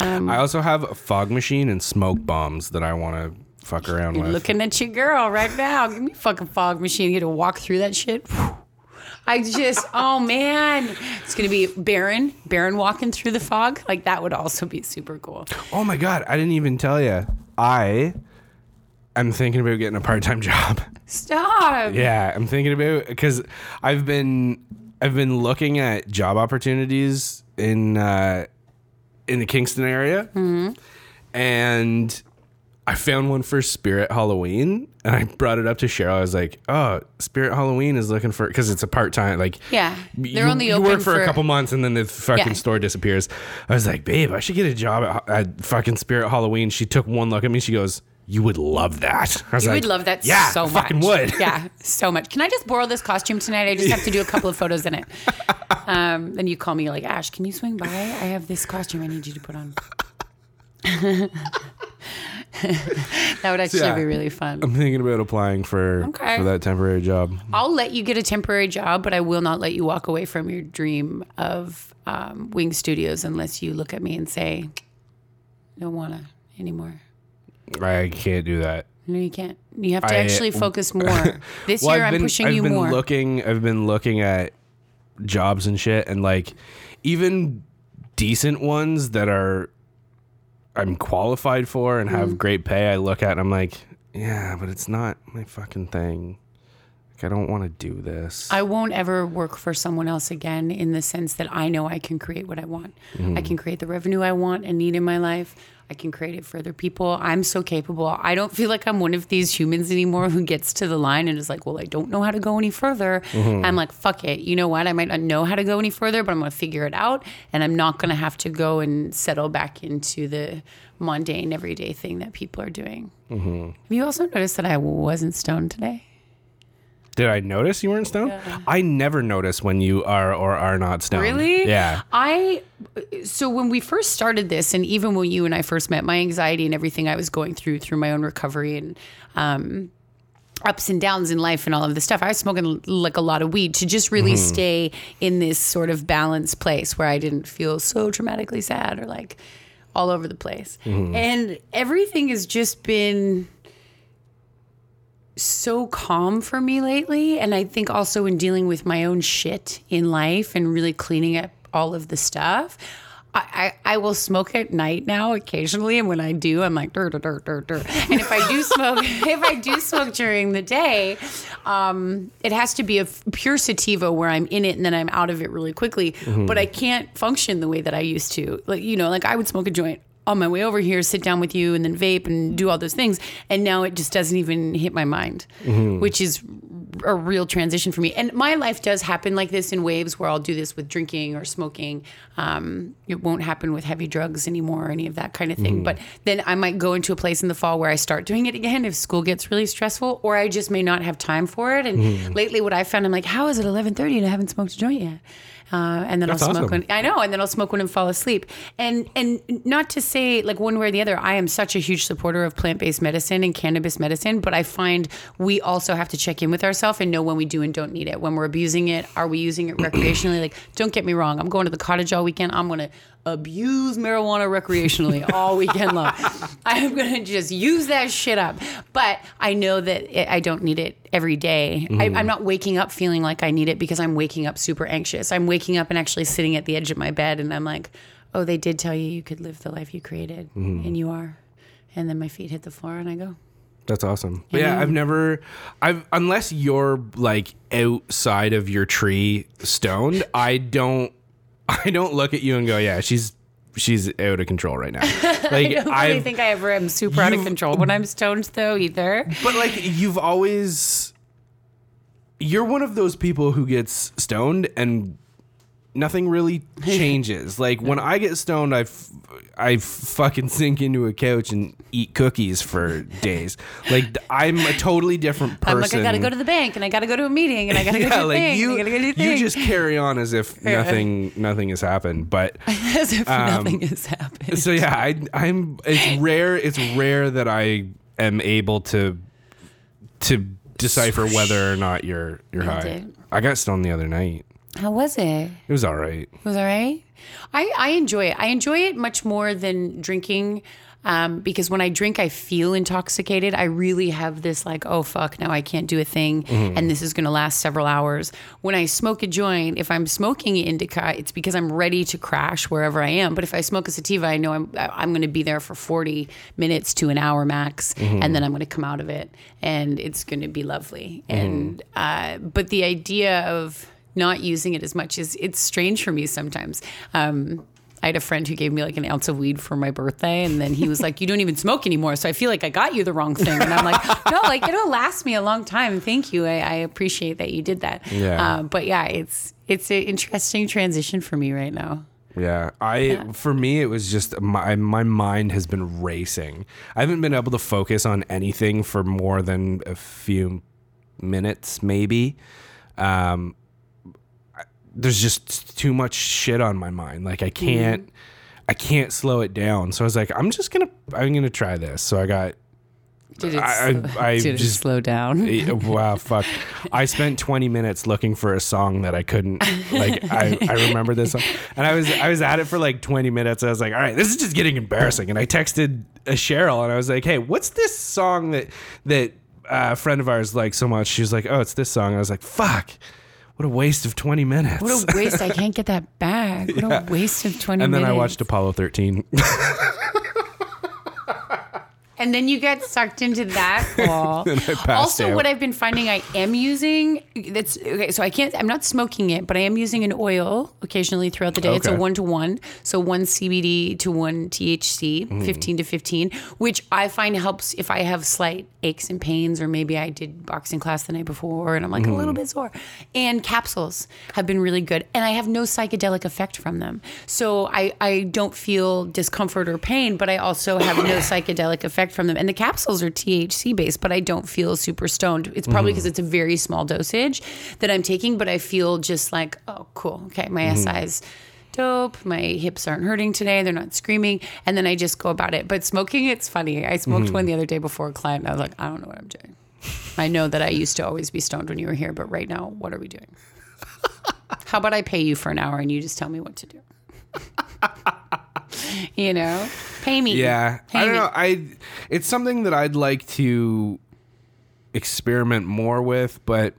I also have a fog machine and smoke bombs that I want to fuck around with. looking at your girl right now. Give me a fucking fog machine. You get to walk through that shit. I just, oh man, it's gonna be Baron, Baron walking through the fog. Like that would also be super cool. oh my god, I didn't even tell you. I am thinking about getting a part-time job. Stop. yeah, I'm thinking about because I've been I've been looking at job opportunities in uh, in the Kingston area, Mm-hmm. and I found one for Spirit Halloween, and I brought it up to Cheryl. I was like, "Oh, Spirit Halloween is looking for because it's a part time like Yeah, they're you, only you open work for, for- a couple months and then the fucking Yeah. store disappears." I was like, "Babe, I should get a job at, at fucking Spirit Halloween." She took one look at me. She goes, "You would love that." I was You like, would love that yeah, so I much. fucking would. Yeah, so much. Can I just borrow this costume tonight? I just have to do a couple of photos in it. Um, then you call me, you're like, Ash, can you swing by? I have this costume I need you to put on. that would actually Yeah. be really fun. I'm thinking about applying for Okay. for that temporary job. I'll let you get a temporary job, but I will not let you walk away from your dream of um, Wing Studios unless you look at me and say, don't want to anymore. I can't do that. No, you can't. You have to I- actually focus more. This Well, year, I've I'm been, pushing I've you been more. looking. I've been looking at jobs and shit, and like even decent ones that are I'm qualified for and Mm-hmm. have great pay. I look at and I'm like, yeah, but it's not my fucking thing. Like, I don't want to do this. I won't ever work for someone else again in the sense that I know I can create what I want. I can create the revenue I want and need in my life. I can create it for other people. I'm so capable. I don't feel like I'm one of these humans anymore who gets to the line and is like, well, I don't know how to go any further. Mm-hmm. I'm like, fuck it. You know what? I might not know how to go any further, but I'm going to figure it out. And I'm not going to have to go and settle back into the mundane, everyday thing that people are doing. Mm-hmm. Have you also noticed that I wasn't stoned today? Did I notice you weren't stoned? I never notice when you are or are not stoned. Really? Yeah. I so when we first started this, and even when you and I first met, my anxiety and everything I was going through through my own recovery and um, ups and downs in life and all of this stuff, I was smoking like a lot of weed to just really stay in this sort of balanced place where I didn't feel so dramatically sad or like all over the place. And everything has just been so calm for me lately. And I think also in dealing with my own shit in life and really cleaning up all of the stuff. I, I, I will smoke at night now occasionally, and when I do, I'm like dur dur dur dur. And if I do smoke, if I do smoke during the day, um, it has to be a f- pure sativa where I'm in it and then I'm out of it really quickly. But I can't function the way that I used to. Like you know, like I would smoke a joint on my way over here, sit down with you, and then vape and do all those things. And now it just doesn't even hit my mind, mm-hmm. which is a real transition for me. And my life does happen like this in waves where I'll do this with drinking or smoking. Um, it won't happen with heavy drugs anymore or any of that kind of thing. Mm. But then I might go into a place in the fall where I start doing it again if school gets really stressful, or I just may not have time for it. And mm. lately, what I found, I'm like, how is it 11:30 and I haven't smoked a joint yet? Uh, and then That's I'll smoke awesome. when I know, and then I'll smoke when I fall asleep. And and not to say like one way or the other, I am such a huge supporter of plant based medicine and cannabis medicine, but I find we also have to check in with ourselves and know when we do and don't need it. When we're abusing it, are we using it recreationally? like, don't get me wrong, I'm going to the cottage all weekend. I'm gonna abuse marijuana recreationally all weekend long. I'm gonna just use that shit up. But I know that it, I don't need it every day. I, mm-hmm. I'm not waking up feeling like I need it because I'm waking up super anxious. I'm waking up and actually sitting at the edge of my bed and I'm like, oh, they did tell you you could live the life you created, mm-hmm. and you are. And then my feet hit the floor and I go, That's awesome. But yeah, I've never I've unless you're like outside of your tree stoned, I don't I don't look at you and go, yeah, she's she's out of control right now. Like I don't really think I ever am super out of control when I'm stoned, though, either. But like you've always you're one of those people who gets stoned and nothing really changes. like when I get stoned, I, f- I fucking sink into a couch and eat cookies for days. Like I'm a totally different person. I'm like, I gotta go to the bank and I gotta go to a meeting and I gotta go yeah, to a like thing. you, and I gotta go to you just carry on as if nothing, nothing has happened. But as if um, nothing has happened. so yeah, I, I'm. It's rare. It's rare that I am able to to decipher whether or not you're you're high. I got stoned the other night. How was it? It was all right. Was all right. I, I enjoy it. I enjoy it much more than drinking um, because when I drink, I feel intoxicated. I really have this like, oh fuck, now I can't do a thing, and this is going to last several hours. When I smoke a joint, if I'm smoking indica, it's because I'm ready to crash wherever I am. But if I smoke a sativa, I know I'm I'm going to be there for 40 minutes to an hour max, and then I'm going to come out of it, and it's going to be lovely. And uh, but the idea of not using it as much is it's strange for me sometimes. Um, I had a friend who gave me like an ounce of weed for my birthday, and then he was like, "You don't even smoke anymore." So I feel like I got you the wrong thing, and I'm like, "No, like it'll last me a long time. Thank you. I, I appreciate that you did that." Yeah. Uh, but yeah, it's it's an interesting transition for me right now. Yeah, I for me it was just my my mind has been racing. I haven't been able to focus on anything for more than a few minutes, maybe. Um, there's just too much shit on my mind. Like I can't, I can't slow it down. So I was like, I'm just gonna, I'm gonna try this. So I got Did it, I- slow, I- I did just- slow down? Wow, fuck. I spent 20 minutes looking for a song that I couldn't like I, I remember this song. And I was I was at it for like 20 minutes. I was like, all right, this is just getting embarrassing. And I texted uh, Cheryl and I was like, hey, what's this song that that uh, a friend of ours likes so much? She was like, oh, it's this song. I was like, fuck. What a waste of 20 minutes. What a waste! I can't get that back. What a waste of twenty minutes. and then minutes. I watched Apollo 13. and then you get sucked into that. Also, out. what I've been finding I am using that's okay. So I can't. I'm not smoking it, but I am using an oil occasionally throughout the day. It's a one to one, so one CBD to one THC, Mm-hmm. 15 to 15, which I find helps if I have slight aches and pains, or maybe I did boxing class the night before and I'm like a little Mm-hmm. bit sore. And capsules have been really good, and I have no psychedelic effect from them. So I I don't feel discomfort or pain, but I also have no psychedelic effect from them. And the capsules are THC based, but I don't feel super stoned. It's probably mm-hmm. because it's a very small dosage that I'm taking, but I feel just like, oh, cool. Okay, my mm-hmm. SI is dope. My hips aren't hurting today. They're not screaming. And then I just go about it. But smoking, it's funny. I smoked mm-hmm. one the other day before a client. And I was like, I don't know what I'm doing. I know that I used to always be stoned when you were here, but right now, what are we doing? How about I pay you for an hour and you just tell me what to do? you know, pay me. Yeah, Pay I don't me. know. I it's something that I'd like to experiment more with, but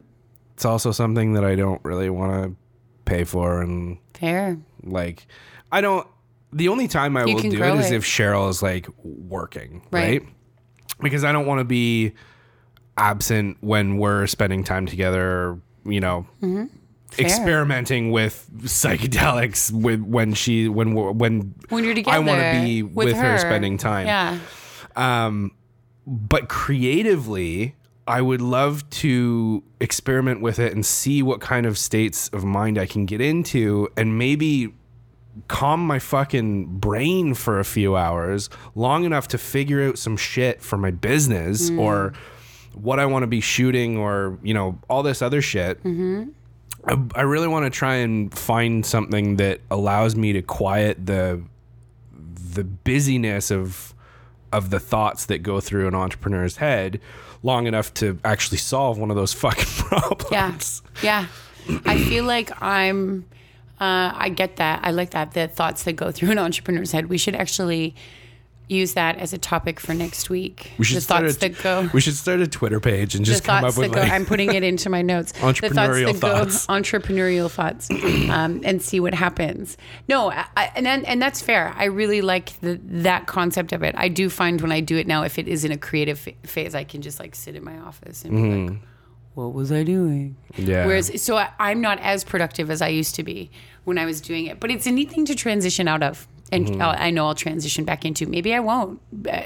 it's also something that I don't really want to pay for and Fair. like I don't the only time I You will do grow it is if Cheryl is like working, Right. right? Because I don't want to be absent when we're spending time together, you know, Mm-hmm. Fair. experimenting with psychedelics with when she when when When you're together. I want to be with, her. spending time. Yeah. Um, but creatively, I would love to experiment with it and see what kind of states of mind I can get into and maybe calm my fucking brain for a few hours long enough to figure out some shit for my business or what I want to be shooting or, you know, all this other shit. I, I really want to try and find something that allows me to quiet the the busyness of of the thoughts that go through an entrepreneur's head long enough to actually solve one of those fucking problems. Yeah. Yeah. I feel like I'm, uh, I get that. I like that. The thoughts that go through an entrepreneur's head. We should actually use that as a topic for next week. We should the start thoughts a, that go. We should start a Twitter page and just come up with go. like I'm putting it into my notes. Entrepreneurial the thoughts thoughts. go entrepreneurial thoughts, um, and see what happens. No, I, and and that's fair. I really like the, that concept of it. I do find when I do it now, if it is in a creative phase, I can just like sit in my office and be like, "What was I doing?" Yeah. Whereas, so I, I'm not as productive as I used to be when I was doing it. But it's a neat thing to transition out of. And I'll, I know I'll transition back into. Maybe I won't.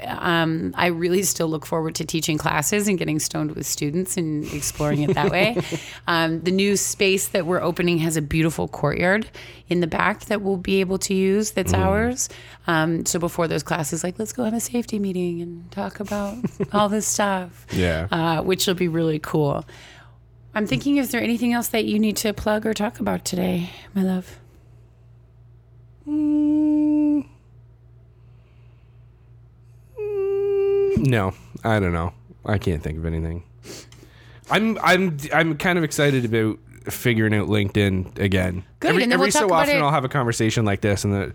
Um, I really still look forward to teaching classes and getting stoned with students and exploring it that way. um, the new space that we're opening has a beautiful courtyard in the back that we'll be able to use. That's ours. Um, so before those classes, like let's go have a safety meeting and talk about all this stuff Yeah. uh, which will be really cool. I'm thinking, is there anything else that you need to plug or talk about today, my love? Mm. Mm. No, I don't know. I can't think of anything. I'm I'm I'm kind of excited about figuring out LinkedIn again. Good, Every, and then every we'll so often it- I'll have a conversation like this, and the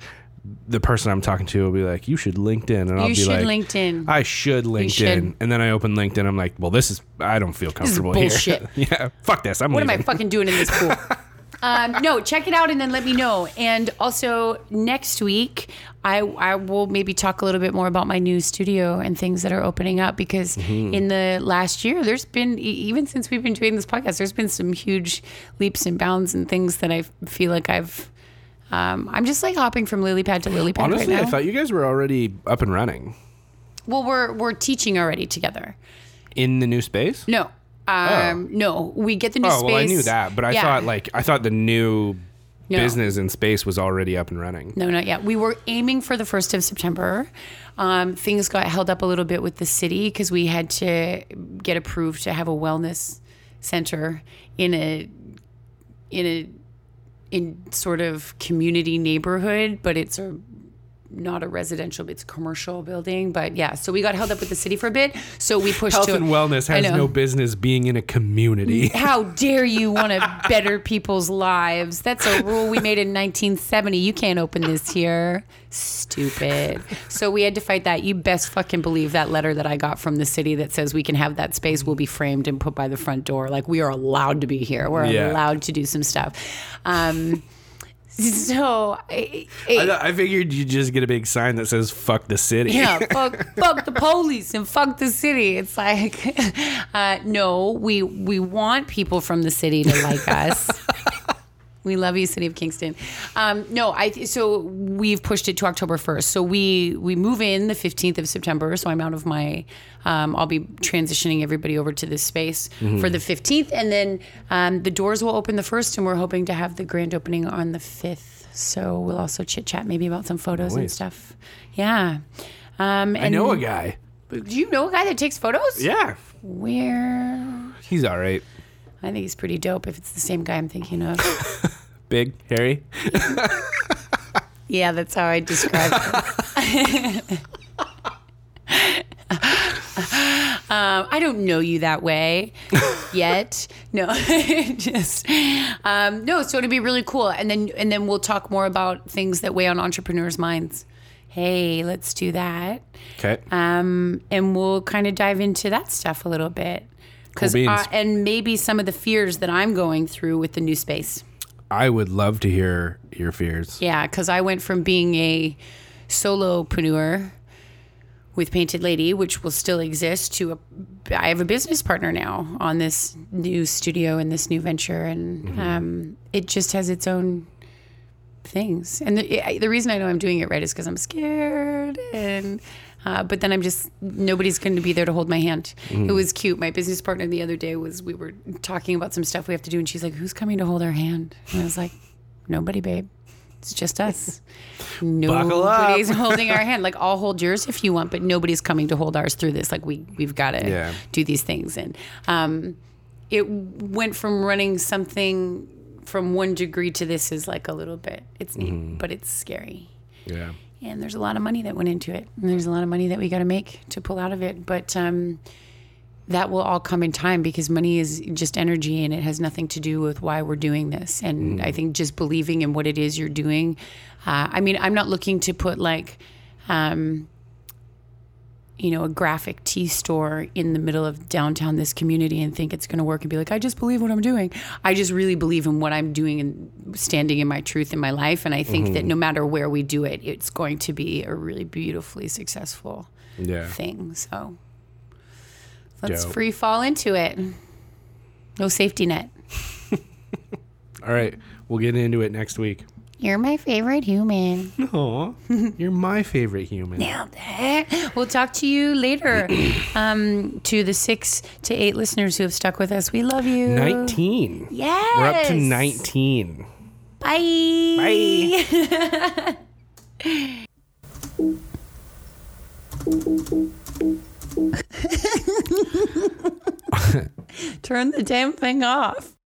the person I'm talking to will be like, "You should LinkedIn," and I'll you be should like, LinkedIn. "I should LinkedIn," should. and then I open LinkedIn. I'm like, "Well, this is I don't feel comfortable bullshit. here." yeah, fuck this. I'm what am I fucking doing in this pool? um, no, check it out and then let me know. And also next week, I I will maybe talk a little bit more about my new studio and things that are opening up because Mm-hmm. in the last year, there's been even since we've been doing this podcast, there's been some huge leaps and bounds and things that I feel like I've. Um, I'm just like hopping from lily pad to lily pad Honestly, right I thought you guys were already up and running well, we're we're teaching already together. in the new space. No. Um, no, we get the new Oh space. well, I knew that, but I Yeah. thought like I thought the new No. business in space was already up and running. No, not yet. We were aiming for the first of September. Um, things got held up a little bit with the city because we had to get approved to have a wellness center in a in a in sort of community neighborhood, but it's a not a residential, it's a commercial building. But yeah, so we got held up with the city for a bit. So we pushed Health to and wellness has no business being in a community. How dare you want to better people's lives? That's a rule we made in 1970. You can't open this here. Stupid. So we had to fight that. You best fucking believe that letter that I got from the city that says we can have that space will be framed and put by the front door. Like we are allowed to be here. We're Yeah. allowed to do some stuff. Um, So, I, I, I, I figured you'd just get a big sign that says "fuck the city." yeah, fuck, fuck the police and fuck the city. It's like, uh, no, we we want people from the city to like us. We love you, City of Kingston. Um, no, I so we've pushed it to October first. So we we move in the fifteenth of September. So I'm out of my. Um, I'll be transitioning everybody over to this space for the fifteenth, and then um, the doors will open the first, and we're hoping to have the grand opening on the fifth. So we'll also chit chat maybe about some photos and stuff. Yeah. Um, I know a guy. Do you know a guy that takes photos? Yeah, Where? he's all right. I think he's pretty dope. If it's the same guy I'm thinking of. Big, hairy. Yeah, that's how I describe him. um, I don't know you that way yet. No, just um, no. So it'd be really cool, and then and then we'll talk more about things that weigh on entrepreneurs' minds. Hey, let's do that, Okay. um, and we'll kind of dive into that stuff a little bit. Because and maybe some of the fears that I'm going through with the new space. I would love to hear your fears. Yeah, because I went from being a solopreneur with Painted Lady, which will still exist, to a I have a business partner now on this new studio and this new venture, and um, it just has its own things. And the, the reason I know I'm doing it right is because I'm scared, and uh, but then I'm just nobody's going to be there to hold my hand. It was cute. My business partner the other day was we were talking about some stuff we have to do, and she's like, "Who's coming to hold our hand?" And I was like, "Nobody, babe." It's just us. Nobody's holding our hand. Like I'll hold yours if you want, but nobody's coming to hold ours through this. Like we we've got to Yeah. do these things. And um, it went from running something from one degree to this is like a little bit. It's neat, Mm-hmm. but it's scary. Yeah. And there's a lot of money that went into it. And there's a lot of money that we got to make to pull out of it. But um, that will all come in time because money is just energy and it has nothing to do with why we're doing this. And I think just believing in what it is you're doing. Uh, I mean, I'm not looking to put like, um, you know, a graphic tea store in the middle of downtown this community and think it's going to work and be like, I just believe what I'm doing. I just really believe in what I'm doing and standing in my truth in my life. And I think that mm-hmm. no matter where we do it, it's going to be a really beautifully successful Yeah. thing. So let's Dope. free fall into it. No safety net. All right. We'll get into it next week. You're my favorite human. Aw, you're my favorite human. Nailed it. We'll talk to you later. Um, to the six to eight listeners who have stuck with us, we love you. 19. Yes. We're up to 19. Bye. Bye. Turn the damn thing off.